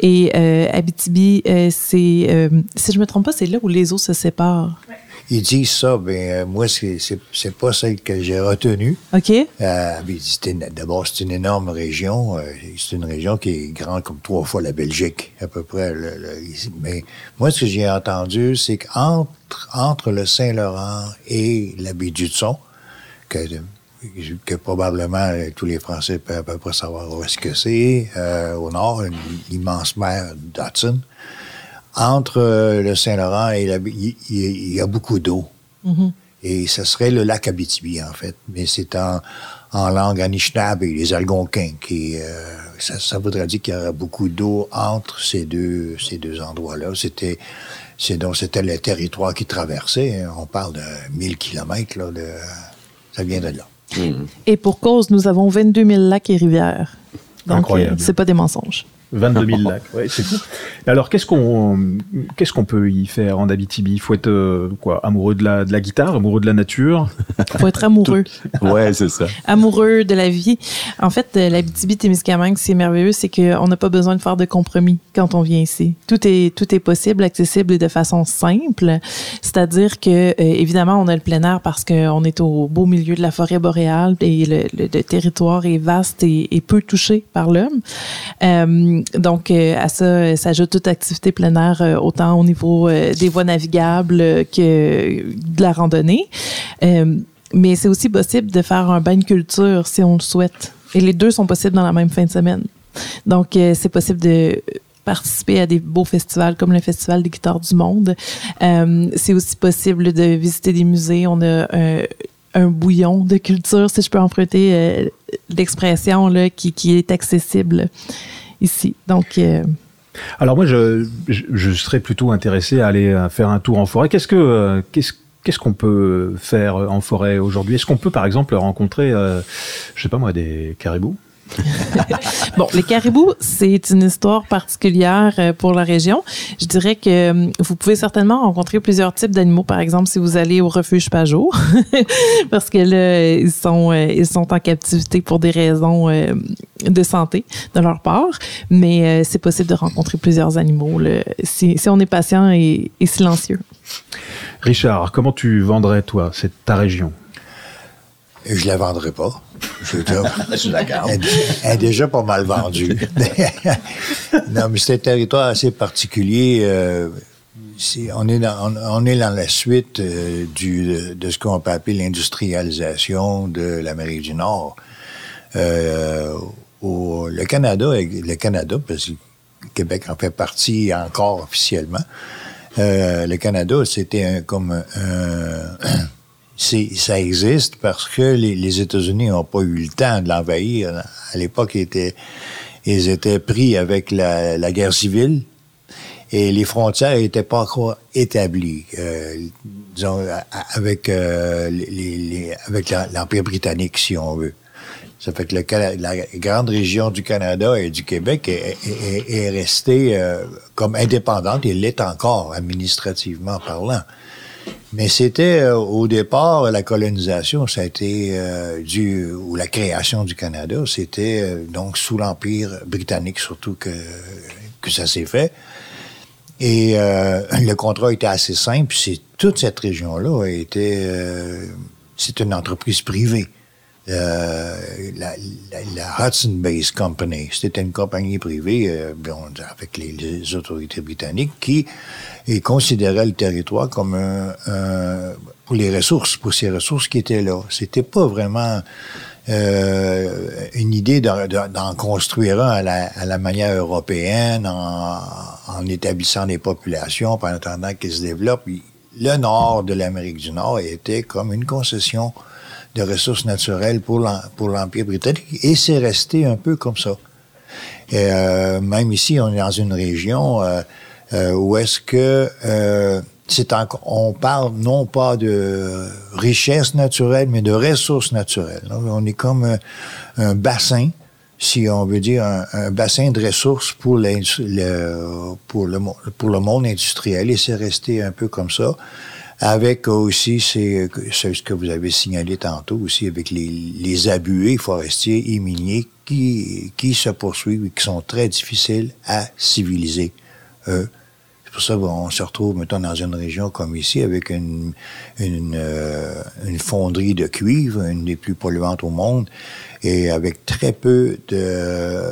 Et euh, Abitibi, euh, c'est, euh, si je me trompe pas, c'est là où les eaux se séparent. Ils disent ça, ben euh, moi, c'est c'est- pas celle que j'ai retenue. OK? Ben, D'abord, c'est une énorme région. c'est une région qui est grande comme trois fois la Belgique, à peu près. le- le- ici. Mais moi, ce que j'ai entendu, c'est qu'entre entre le Saint-Laurent et la baie d'Hudson, que, que probablement euh, tous les Français peuvent à peu près savoir où est-ce que c'est, euh, au nord, une immense mer d'Hudson, entre euh, le Saint-Laurent et la il y a beaucoup d'eau. Et ce serait le lac Abitibi, en fait. Mais c'est en, en langue anishinaabe, les Algonquins, qui ça, ça, voudrait dire qu'il y aurait beaucoup d'eau entre ces deux ces deux endroits-là. C'était c'est donc c'était le territoire qui traversait. Hein. On parle de 1000 kilomètres là. De, ça vient de là. Mmh. Et pour cause, nous avons 22 000 lacs et rivières. Donc, c'est pas des mensonges. 22 000 (laughs) lacs, ouais, c'est fou. Alors, qu'est-ce qu'on qu'est-ce qu'on peut y faire en Abitibi? Il faut être euh, quoi Amoureux de la, de la guitare, amoureux de la nature? Il faut être amoureux. ouais, c'est ça. amoureux de la vie. En fait, euh, l'Abitibi-Témiscamingue, c'est merveilleux, c'est qu'on n'a pas besoin de faire de compromis quand on vient ici. Tout est tout est possible, accessible et de façon simple. C'est-à-dire que euh, évidemment, on a le plein air parce qu'on est au beau milieu de la forêt boréale et le, le, territoire est vaste et, et peu touché par l'homme. Donc, euh, à ça s'ajoute toute activité plein air, euh, autant au niveau euh, des voies navigables que de la randonnée. mais c'est aussi possible de faire un bain de culture si on le souhaite. Et les deux sont possibles dans la même fin de semaine. Donc, c'est possible de participer à des beaux festivals comme le Festival des guitares du monde. c'est aussi possible de visiter des musées. On a un, bouillon de culture, si je peux emprunter l'expression, qui est accessible ici. Donc. Euh, Alors moi, je, je, serais plutôt intéressé à aller faire un tour en forêt. Qu'est-ce que euh, qu'on peut faire en forêt aujourd'hui? Est-ce qu'on peut par exemple rencontrer, euh, je sais pas moi, des caribous? Bon, les caribous, c'est une histoire particulière euh, pour la région. Je dirais que euh, vous pouvez certainement rencontrer plusieurs types d'animaux, par exemple, si vous allez au refuge Pajot, (laughs) parce que là, ils sont, euh, ils sont en captivité pour des raisons de santé de leur part. Mais c'est possible de rencontrer plusieurs animaux si, on est patient et, et silencieux. Richard, comment tu vendrais, toi, cette, ta région? Je la vendrai pas. Je, (laughs) je la garde. Elle, est déjà pas mal vendue. (laughs) non, mais c'est un territoire assez particulier. Euh, on, est dans, on, est dans la suite euh, du, de ce qu'on peut appeler l'industrialisation de l'Amérique du Nord. Euh, au, le Canada, le Canada, parce que Québec en fait partie encore officiellement. Le Canada, c'était comme un ça existe parce que les, États-Unis n'ont pas eu le temps de l'envahir. À l'époque, ils étaient, pris avec la, guerre civile et les frontières n'étaient pas encore établies. Euh, disons, avec, euh, l'Empire britannique, si on veut. Ça fait que le, la grande région du Canada et du Québec est, est, restée euh, comme indépendante et l'est encore administrativement parlant. Mais c'était euh, au départ la colonisation, ça a été euh, du ou la création du Canada, c'était euh, donc sous l'empire britannique surtout que que ça s'est fait. Et le contrat était assez simple. C'est toute cette région-là a été c'est une entreprise privée. La, la, Hudson Base Company, c'était une compagnie privée avec les, les autorités britanniques qui considérait le territoire comme un, pour les ressources, pour ces ressources qui étaient là. C'était pas vraiment euh, une idée d'en construire un à la, à la manière européenne en, en, établissant des populations pendant attendant qu'ils se développent. Le nord de l'Amérique du Nord était comme une concession de ressources naturelles pour l'Empire britannique et c'est resté un peu comme ça. Euh, même ici, on est dans une région euh, euh, où est-ce que euh, c'est on parle non pas de richesse naturelle, mais de ressources naturelles. on est comme un, bassin, si on veut dire un, bassin de ressources pour le monde industriel, et c'est resté un peu comme ça avec aussi c'est ce que vous avez signalé tantôt aussi avec les, les forestiers et miniers qui, qui se poursuivent et qui sont très difficiles à civiliser. Euh, c'est pour ça qu'on se retrouve maintenant dans une région comme ici avec une, une, euh, une, fonderie de cuivre, une des plus polluantes au monde, et avec très peu de...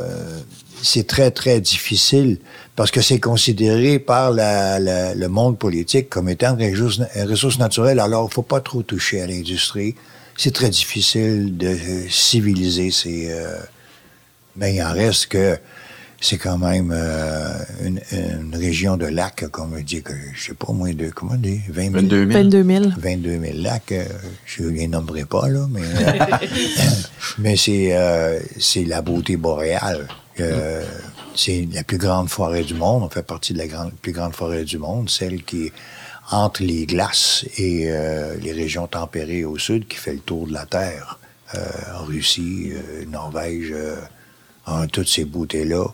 C'est très, très difficile parce que c'est considéré par la, le monde politique comme étant une ressource, une ressource naturelle. Alors, il faut pas trop toucher à l'industrie. C'est très difficile de civiliser ces... Euh, mais il en reste que c'est quand même euh, une, une région de lacs, comme on dit, que je sais pas, moins de, comment dire, 20 000, 22 000. 22 000. 22 000 lacs. euh, je ne les nommerai pas, là, mais, (laughs) mais c'est, euh, c'est la beauté boréale. Euh, c'est la plus grande forêt du monde. On fait partie de la grande, plus grande forêt du monde, celle qui est entre les glaces et euh, les régions tempérées au sud, qui fait le tour de la Terre. Euh, en Russie, euh, Norvège, euh, en toutes ces beautés-là.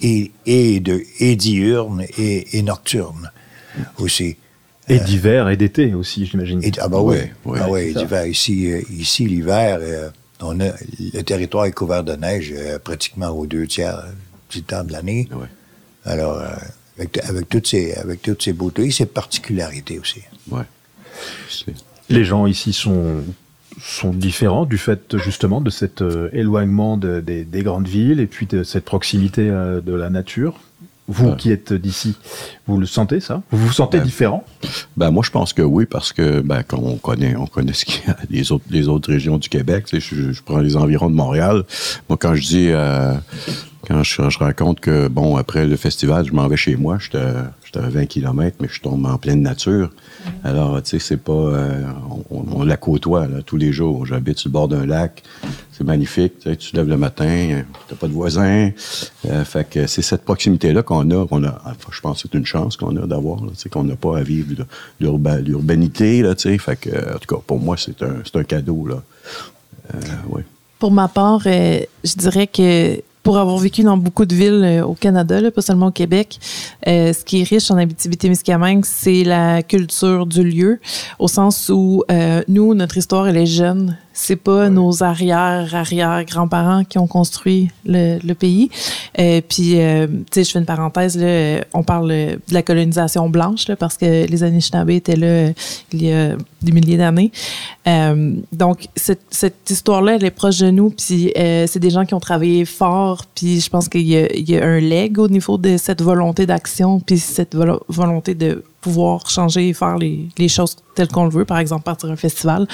Et, et, de, et diurnes et, et nocturnes aussi. Et d'hiver et d'été aussi, j'imagine. Ah bah oui, ouais. ah ça. l'hiver. Ici, ici l'hiver, euh, on a le territoire est couvert de neige euh, pratiquement aux deux tiers du temps de l'année. Alors, euh, avec, avec toutes ces avec toutes ces beautés, ces particularités aussi. Ouais. Les gens ici sont, sont différents du fait justement de cet euh, éloignement de- des, des grandes villes et puis de cette proximité euh, de la nature. Vous Ouais. qui êtes d'ici, vous le sentez ça? Vous vous sentez Ben, différent? Ben moi je pense que oui parce que ben quand on connaît on connaît ce qu'il y a (laughs) les autres les autres régions du Québec. Tu sais, je, je prends les environs de Montréal. Moi quand je dis euh, quand je, je raconte que bon après le festival je m'en vais chez moi, j'étais à 20 km mais je tombe en pleine nature. Alors tu sais c'est pas euh, on, on la côtoie là, tous les jours. J'habite sur le bord d'un lac. C'est magnifique. Tu, te lèves le matin, t'as pas de voisins. Euh, fait que c'est cette proximité-là qu'on a, qu'on a. enfin, je pense que c'est une chance qu'on a d'avoir, tu sais, qu'on n'a pas à vivre l'urbanité, là, tu sais. Fait que, en tout cas, pour moi, c'est un, un cadeau, là. Euh, ouais. Pour ma part, je dirais que pour avoir vécu dans beaucoup de villes euh, au Canada, là, pas seulement au Québec, euh, ce qui est riche en Abitibi-Témiscamingue, c'est la culture du lieu, au sens où euh, nous, notre histoire, elle est jeune. C'est pas nos arrière arrière grands-parents qui ont construit le, le pays. Euh, puis, euh, tu sais, je fais une parenthèse là, on parle de la colonisation blanche là, parce que les Anishinaabe étaient là euh, il y a des milliers d'années. Euh, donc cette, cette histoire-là, elle est proche de nous. Puis euh, c'est des gens qui ont travaillé fort. Puis je pense qu'il y, y a un leg au niveau de cette volonté d'action, puis cette volo- volonté de pouvoir changer et faire les, les choses telles qu'on le veut, par exemple partir un festival.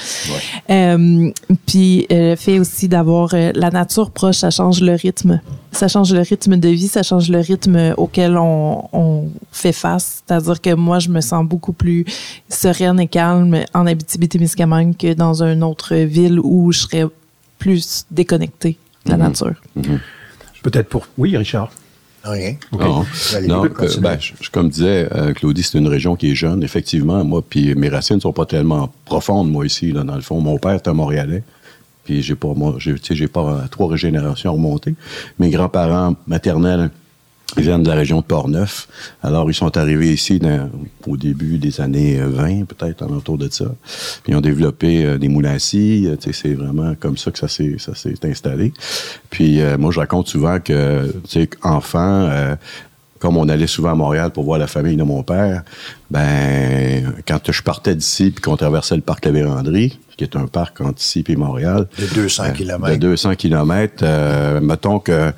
Euh, puis euh, le fait aussi d'avoir euh, la nature proche, ça change le rythme. Ça change le rythme de vie, ça change le rythme auquel on, on fait face. C'est-à-dire que moi, je me sens beaucoup plus sereine et calme en Abitibi-Témiscamingue que dans une autre ville où je serais plus déconnectée de la Mhm. nature. Peut-être pour... Oui, Richard. Rien. Non, euh, ben, je- comme disait euh, Claudie, c'est une région qui est jeune, effectivement. Moi, puis mes racines sont pas tellement profondes, moi, ici, là, dans le fond. Mon père était montréalais. Puis j'ai pas, moi, j'ai pas euh, trois générations remontées. Mes grands-parents maternels ils viennent de la région de Portneuf. Alors, ils sont arrivés ici dans- au début des années euh, 20, peut-être, en autour de ça. Puis ils ont développé euh, des moulins à scie. euh, c'est vraiment comme ça que ça s'est, ça s'est installé. Puis euh, moi, je raconte souvent que, tu sais, enfant, euh, comme on allait souvent à Montréal pour voir la famille de mon père, ben quand je partais d'ici puis qu'on traversait le parc La Vérandrie, qui est un parc entre ici et Montréal, De 200 euh, kilomètres. De 200 kilomètres. euh, mettons que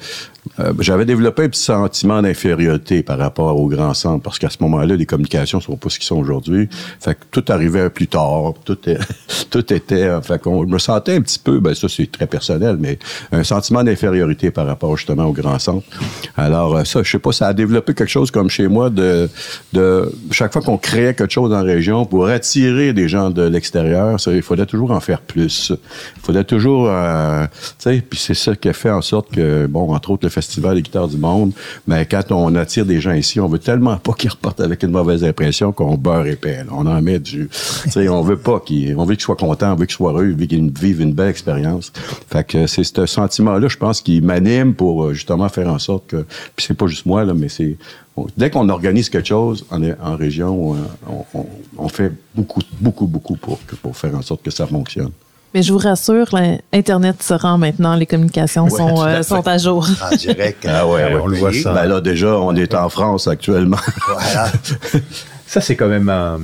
euh, j'avais développé un petit sentiment d'infériorité par rapport au grand centre, parce qu'à ce moment-là, les communications sont pas ce qu'ils sont aujourd'hui. Fait que tout arrivait plus tard, tout, (laughs) tout était... euh, Fait qu'on me sentais un petit peu, ben ça c'est très personnel, mais un sentiment d'infériorité par rapport justement au grand centre. Alors euh, ça, je sais pas, ça a développé quelque chose comme chez moi de, de chaque fois qu'on créait quelque chose la région pour attirer des gens de l'extérieur, il fallait toujours en faire plus. Il fallait toujours, tu sais, puis c'est ça qui a fait en sorte que, bon, entre autres le festival des guitares du monde, mais quand on attire des gens ici, on veut tellement pas qu'ils repartent avec une mauvaise impression qu'on beurre épais. là. On en met du, on veut pas qu'ils, on veut qu'ils soient contents, on veut qu'ils soient heureux, on veut qu'ils vivent une belle expérience. Fait que c'est ce sentiment-là, je pense, qui m'anime pour euh, justement faire en sorte que, puis c'est pas juste moi là, mais c'est Dès qu'on organise quelque chose en, en région, euh, on, on- on fait beaucoup, beaucoup, beaucoup pour, pour faire en sorte que ça fonctionne. Mais je vous rassure, Internet se rend maintenant, les communications Ouais, sont, euh, sont à jour. En direct. Ah ouais, on le voit ça. Ben là, déjà, on est en France actuellement. (laughs) Voilà. Ça, c'est quand même un-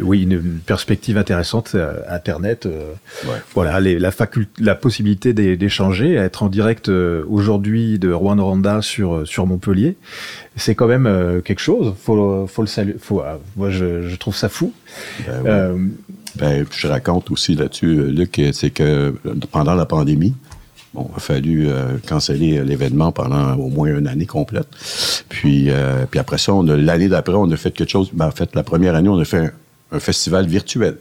oui, une, perspective intéressante, euh, Internet. euh, Ouais. Voilà, les- la, possibilité d'é- d'échanger, être en direct euh, aujourd'hui de Rouen-Noranda sur, sur Montpellier, c'est quand même euh, quelque chose. Faut, faut le saluer. Faut, ah, moi, je, je trouve ça fou. Ben ouais. Ben, je raconte aussi là-dessus, euh, Luc, euh, c'est que euh, pendant la pandémie, Bon, il a fallu euh, canceller l'événement pendant au moins une année complète. Puis, euh, puis après ça, l'année d'après, on a fait quelque chose. Ben, en fait, la première année, on a fait un, un festival virtuel.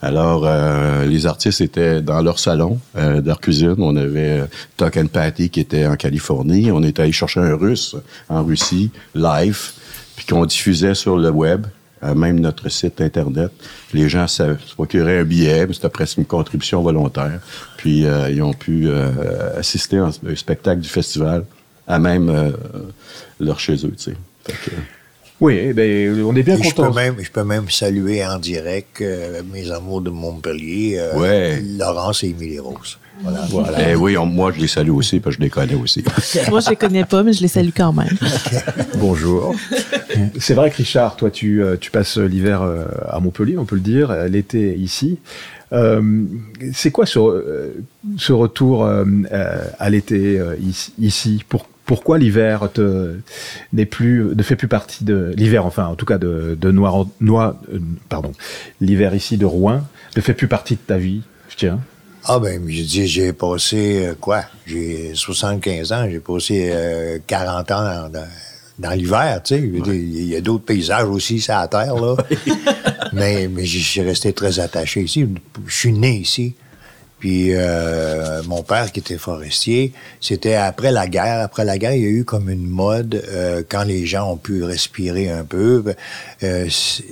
Alors, euh, les artistes étaient dans leur salon, euh, dans leur cuisine. On avait Tuck and Patty qui était en Californie. On était allé chercher un Russe en Russie, live, puis qu'on diffusait sur le web, même notre site Internet. Les gens se procuraient un billet, mais c'était presque une contribution volontaire. Puis, euh, ils ont pu euh, assister à un spectacle du festival à même euh, leur chez eux, tu sais. Fait que, Oui, eh ben, on est bien Et je peux, content. même, je peux même saluer en direct euh, mes amours de Montpellier, euh, Ouais. Laurence et Émilie Rose. Voilà. Voilà. Eh oui, on- moi, je les salue aussi, parce que je les connais aussi. (laughs) Moi, je les connais pas, mais je les salue quand même. (laughs) Bonjour. C'est vrai que Richard, toi, tu, euh, tu passes l'hiver euh, à Montpellier, on peut le dire, euh, l'été ici. Euh, c'est quoi ce, ce retour à l'été euh, ici, ici? Pour- Pourquoi l'hiver te- n'est plus, ne fait plus partie de l'hiver, enfin, en tout cas de, de Noir, Noir- euh, pardon, l'hiver ici de Rouen ne fait plus partie de ta vie Je tiens. Ah ben, je dis, j'ai passé euh, quoi? J'ai 75 ans, j'ai passé euh, 40 ans dans, l'hiver, tu sais. Il y a d'autres paysages aussi sur la terre, là. (laughs) mais mais je suis resté très attaché ici. Je suis né ici. Puis euh, mon père, qui était forestier, c'était après la guerre. Après la guerre, il y a eu comme une mode euh, quand les gens ont pu respirer un peu. Euh, c'est-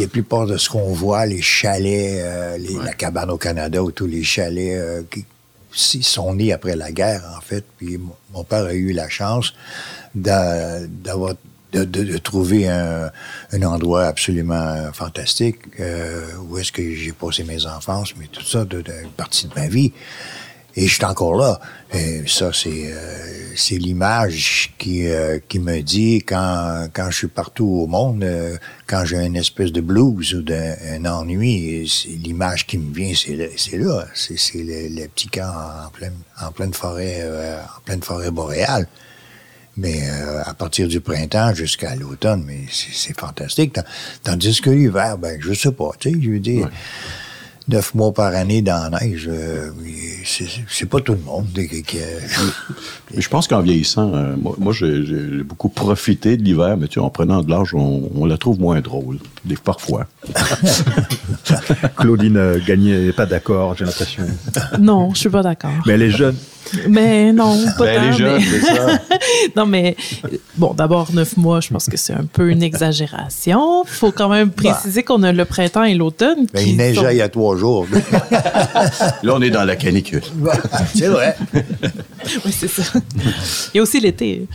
la plupart de ce qu'on voit, les chalets, euh, les- la cabane au Canada ou tous les chalets euh, qui sont nés après la guerre, en fait. Puis mon- père a eu la chance d'a- d'avoir de, de- de trouver un, un endroit absolument fantastique euh, où est-ce que j'ai passé mes enfances, mais tout ça, de, de- une partie de ma vie. Et je suis encore là. Et ça, c'est euh, c'est l'image qui, euh, qui me dit quand, quand je suis partout au monde, euh, quand j'ai une espèce de blues ou d'un un ennui, l'image qui me vient, c'est là. C'est le, le petit camp en pleine, en pleine forêt, euh, en pleine forêt boréale. Mais euh, à partir du printemps jusqu'à l'automne, mais c'est fantastique. Tandis que l'hiver, ben, je sais pas, tu sais, je veux dire, neuf mois par année dans la neige, euh, c'est pas tout le monde qui... qui- Mais je pense qu'en vieillissant, euh, moi, moi, j'ai beaucoup profité de l'hiver, mais tu sais, en prenant de l'âge, on, on la trouve moins drôle, des, parfois. (laughs) Claudine euh, Gagné n'est pas d'accord, j'ai l'impression. Non, je suis pas d'accord. Mais elle est jeune. Mais non, pas Ben, tant, jeunes, mais- c'est ça. (laughs) non, mais bon, d'abord, neuf mois, je pense que c'est un peu une exagération. faut quand même préciser qu'on a le printemps et l'automne. Ben, qui il neigeait sont- il y a trois jours. (laughs) Là, on est dans la canicule. c'est vrai. (laughs) Oui, c'est ça. Il y a aussi l'été.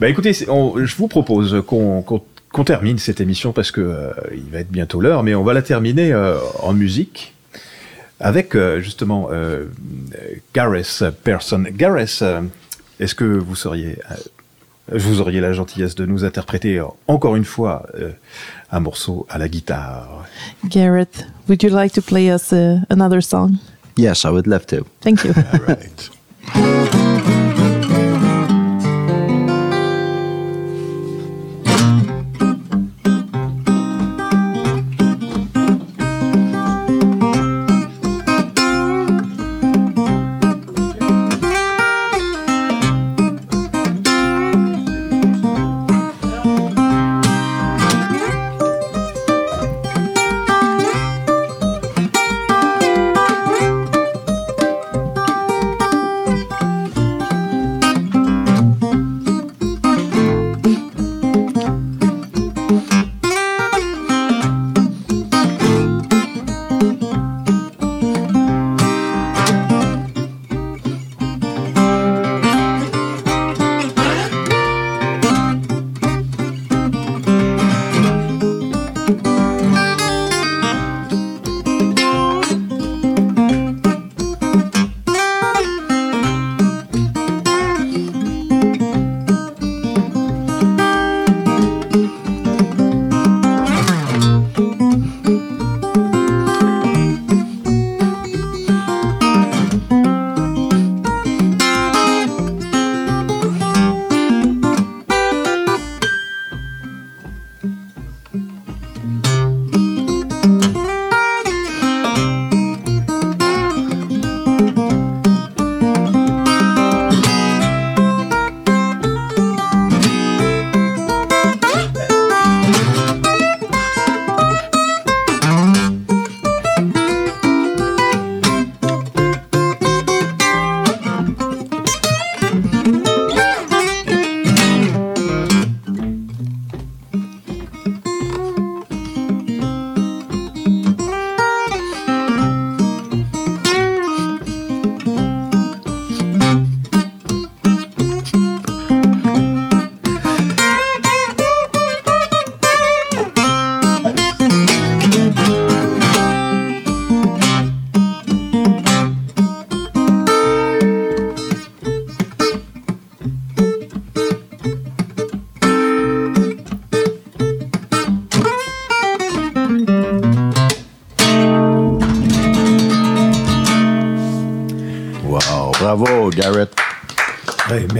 Bah écoutez, on- je vous propose qu'on qu'on- qu'on termine cette émission parce que euh, il va être bientôt l'heure, mais on va la terminer euh, en musique avec euh, justement euh, Gareth Person. Gareth, est-ce que vous seriez, euh, vous auriez la gentillesse de nous interpréter euh, encore une fois euh, un morceau à la guitare Garrett, would you like to play us uh, another song? Yes, I would love to. Thank you. All right. (laughs)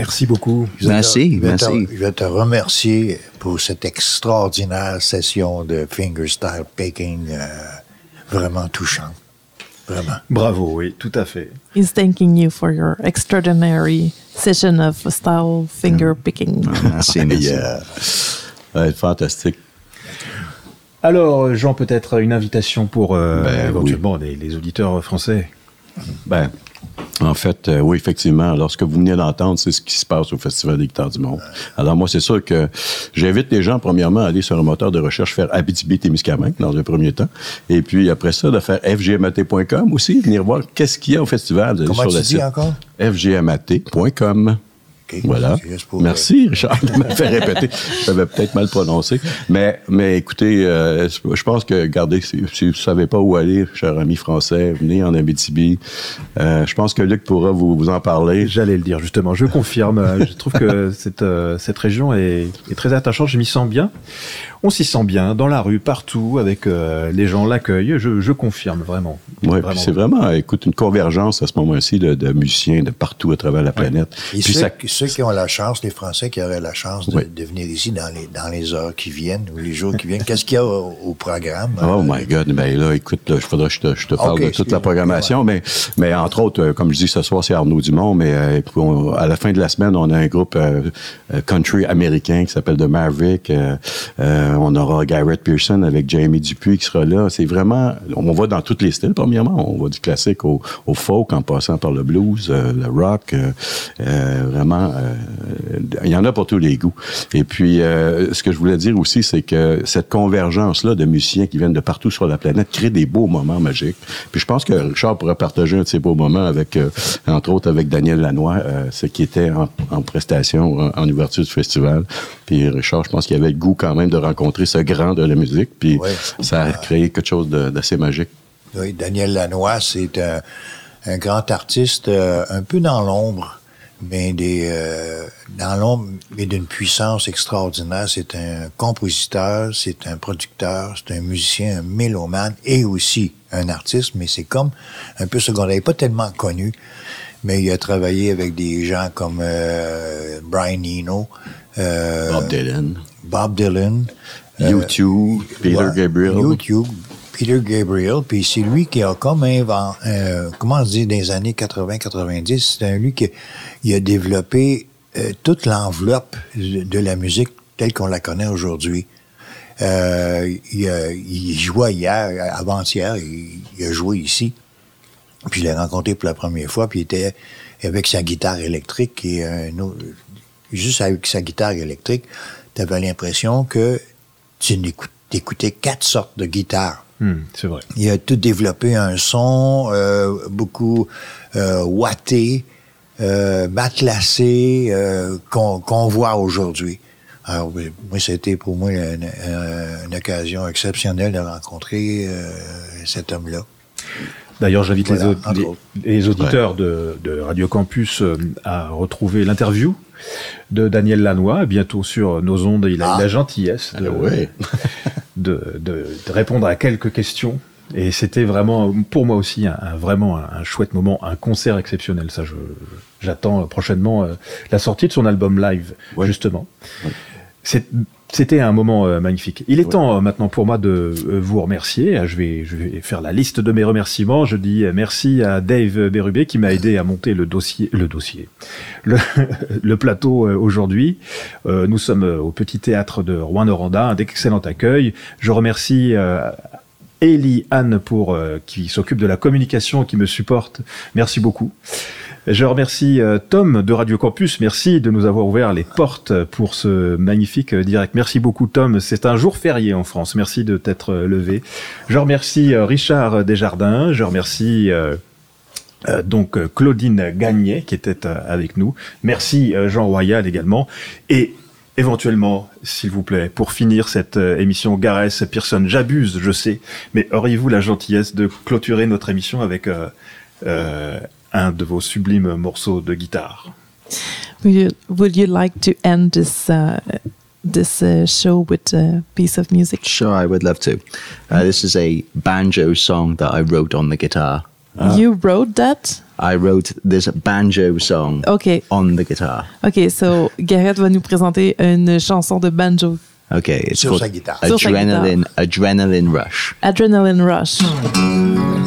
merci beaucoup. Je vais Merci, te- je vais te- merci. je vais te remercier pour cette extraordinaire session de fingerstyle picking, euh, vraiment touchante. Vraiment. Bravo, oui, tout à fait. He's thanking you for your extraordinary session of style finger picking. Merci, (laughs) merci. Yeah. Ouais, fantastique. Alors, Jean, peut-être une invitation pour euh, Ben, éventuellement les, les auditeurs français. Ben, en fait, euh, oui, effectivement, lorsque vous venez d'entendre, c'est ce qui se passe au Festival des guitares du monde. Alors moi, c'est sûr que j'invite les gens, premièrement, à aller sur un moteur de recherche, faire Abitibi-Témiscamingue, dans un premier temps, et puis après ça, de faire fgmat.com aussi, venir voir qu'est-ce qu'il y a au festival. Comment sur tu le dis site encore? fgmat.com. Voilà. Pour- Merci, Richard, de me faire répéter. J'avais peut-être mal prononcé. Mais, mais écoutez, euh, je pense que, regardez, si, si vous ne savez pas où aller, cher ami français, venez en Abitibi. Euh, je pense que Luc pourra vous, vous en parler. J'allais le dire justement, je confirme. Euh, je trouve que (laughs) cette, euh, cette région est, est très attachante, je m'y sens bien. On s'y sent bien, dans la rue, partout, avec euh, les gens, l'accueil. Je, je confirme vraiment. Oui, puis c'est vraiment, écoute, une convergence à ce moment-ci de, de musiciens de partout à travers la planète. Et Puis ceux, ça, ceux qui ont la chance, les Français qui auraient la chance de, Oui. de venir ici dans les, dans les heures qui viennent ou les jours qui viennent, qu'est-ce qu'il y a au, au programme? Oh Euh, my God, ben là, écoute, là, il faudra que je te, je te parle de toute la programmation, mais, mais entre autres, euh, comme je dis ce soir, c'est Arnaud Dumont, mais euh, on- à la fin de la semaine, on a un groupe country américain qui s'appelle The Maverick. euh, euh, on aura Garrett Pearson avec Jamie Dupuis qui sera là. C'est vraiment, on va dans tous les styles, premièrement. On va du classique au, folk en passant par le blues, euh, le rock. euh, euh, vraiment, euh, il y en a pour tous les goûts. Et puis, euh, ce que je voulais dire aussi, c'est que cette convergence-là de musiciens qui viennent de partout sur la planète crée des beaux moments magiques. Puis je pense que Richard pourrait partager un de ces beaux moments avec, euh, entre autres, avec Daniel Lanois, euh, ce qui était en, prestation en ouverture du festival. Puis Richard, je pense qu'il avait le goût quand même de rencontrer ce grand de la musique. Puis ça a créé quelque chose d'assez magique. Oui, Daniel Lanois, c'est un, un grand artiste euh, un peu dans l'ombre, mais des euh, dans l'ombre, mais d'une puissance extraordinaire. C'est un compositeur, c'est un producteur, c'est un musicien, un mélomane et aussi un artiste, mais c'est comme un peu secondaire. Il n'est pas tellement connu, mais il a travaillé avec des gens comme euh, Brian Eno, euh, Bob Dylan, Bob Dylan, U2, Peter Ouais, Gabriel. YouTube, Peter Gabriel, puis c'est lui qui a comme inventé, euh, comment on dit, dans les années 80-90, c'est lui qui il a développé euh, toute l'enveloppe de la musique telle qu'on la connaît aujourd'hui. Euh, il jouait hier, avant-hier, il, il a joué ici. Puis je l'ai rencontré pour la première fois, puis il était avec sa guitare électrique et un autre- juste avec sa guitare électrique, tu avais l'impression que tu écoutais quatre sortes de guitares. Hmm, c'est vrai. Il a tout développé un son euh, beaucoup euh, watté, euh, matelassé, euh, qu'on qu'on voit aujourd'hui. Alors, oui, moi, c'était pour moi une, une- une occasion exceptionnelle de rencontrer euh, cet homme-là. D'ailleurs, j'invite Voilà, les, auditeurs de, de Radio Campus euh, à retrouver l'interview de Daniel Lanois, bientôt sur nos ondes. Il a eu Ah. la gentillesse de, Ah ouais. (laughs) de, de- de répondre à quelques questions. Et c'était vraiment, pour moi aussi, un, un- vraiment un, un chouette moment, un concert exceptionnel. Ça, j'attends prochainement euh, la sortie de son album live, Ouais. justement. C'est- C'était un moment euh, magnifique. Il est temps euh, maintenant pour moi de euh, vous remercier. Je vais, je vais faire la liste de mes remerciements. Je dis merci à Dave Bérubé qui m'a aidé à monter le dossier, le dossier, (laughs) le, le plateau aujourd'hui. Nous sommes au Petit Théâtre de Rouen-Noranda, un excellent accueil. Je remercie Ellie Anne pour qui s'occupe de la communication, qui me supporte. Merci beaucoup. Je remercie euh, Tom de Radio Campus. Merci de nous avoir ouvert les portes pour ce magnifique euh, direct. Merci beaucoup Tom. C'est un jour férié en France. Merci de t'être euh, levé. Je remercie Richard Desjardins. Je remercie donc Claudine Gagné qui était avec nous. Merci Jean Royal également. Et éventuellement, s'il vous plaît, pour finir cette émission Garès Pearson, j'abuse, je sais, mais auriez-vous la gentillesse de clôturer notre émission avec un de vos sublimes morceaux de guitare Would you, would you like to end this uh, this uh, show with a piece of music? Sure, I would love to. Uh, this is a banjo song that I wrote on the guitar. You wrote that? I wrote this banjo song OK. on the guitar. OK, so Garrett va nous présenter une chanson de banjo. Okay, it's Sur called sa guitare. Sur sa Adrenaline, Adrenaline Rush. Adrenaline Rush. (clears throat)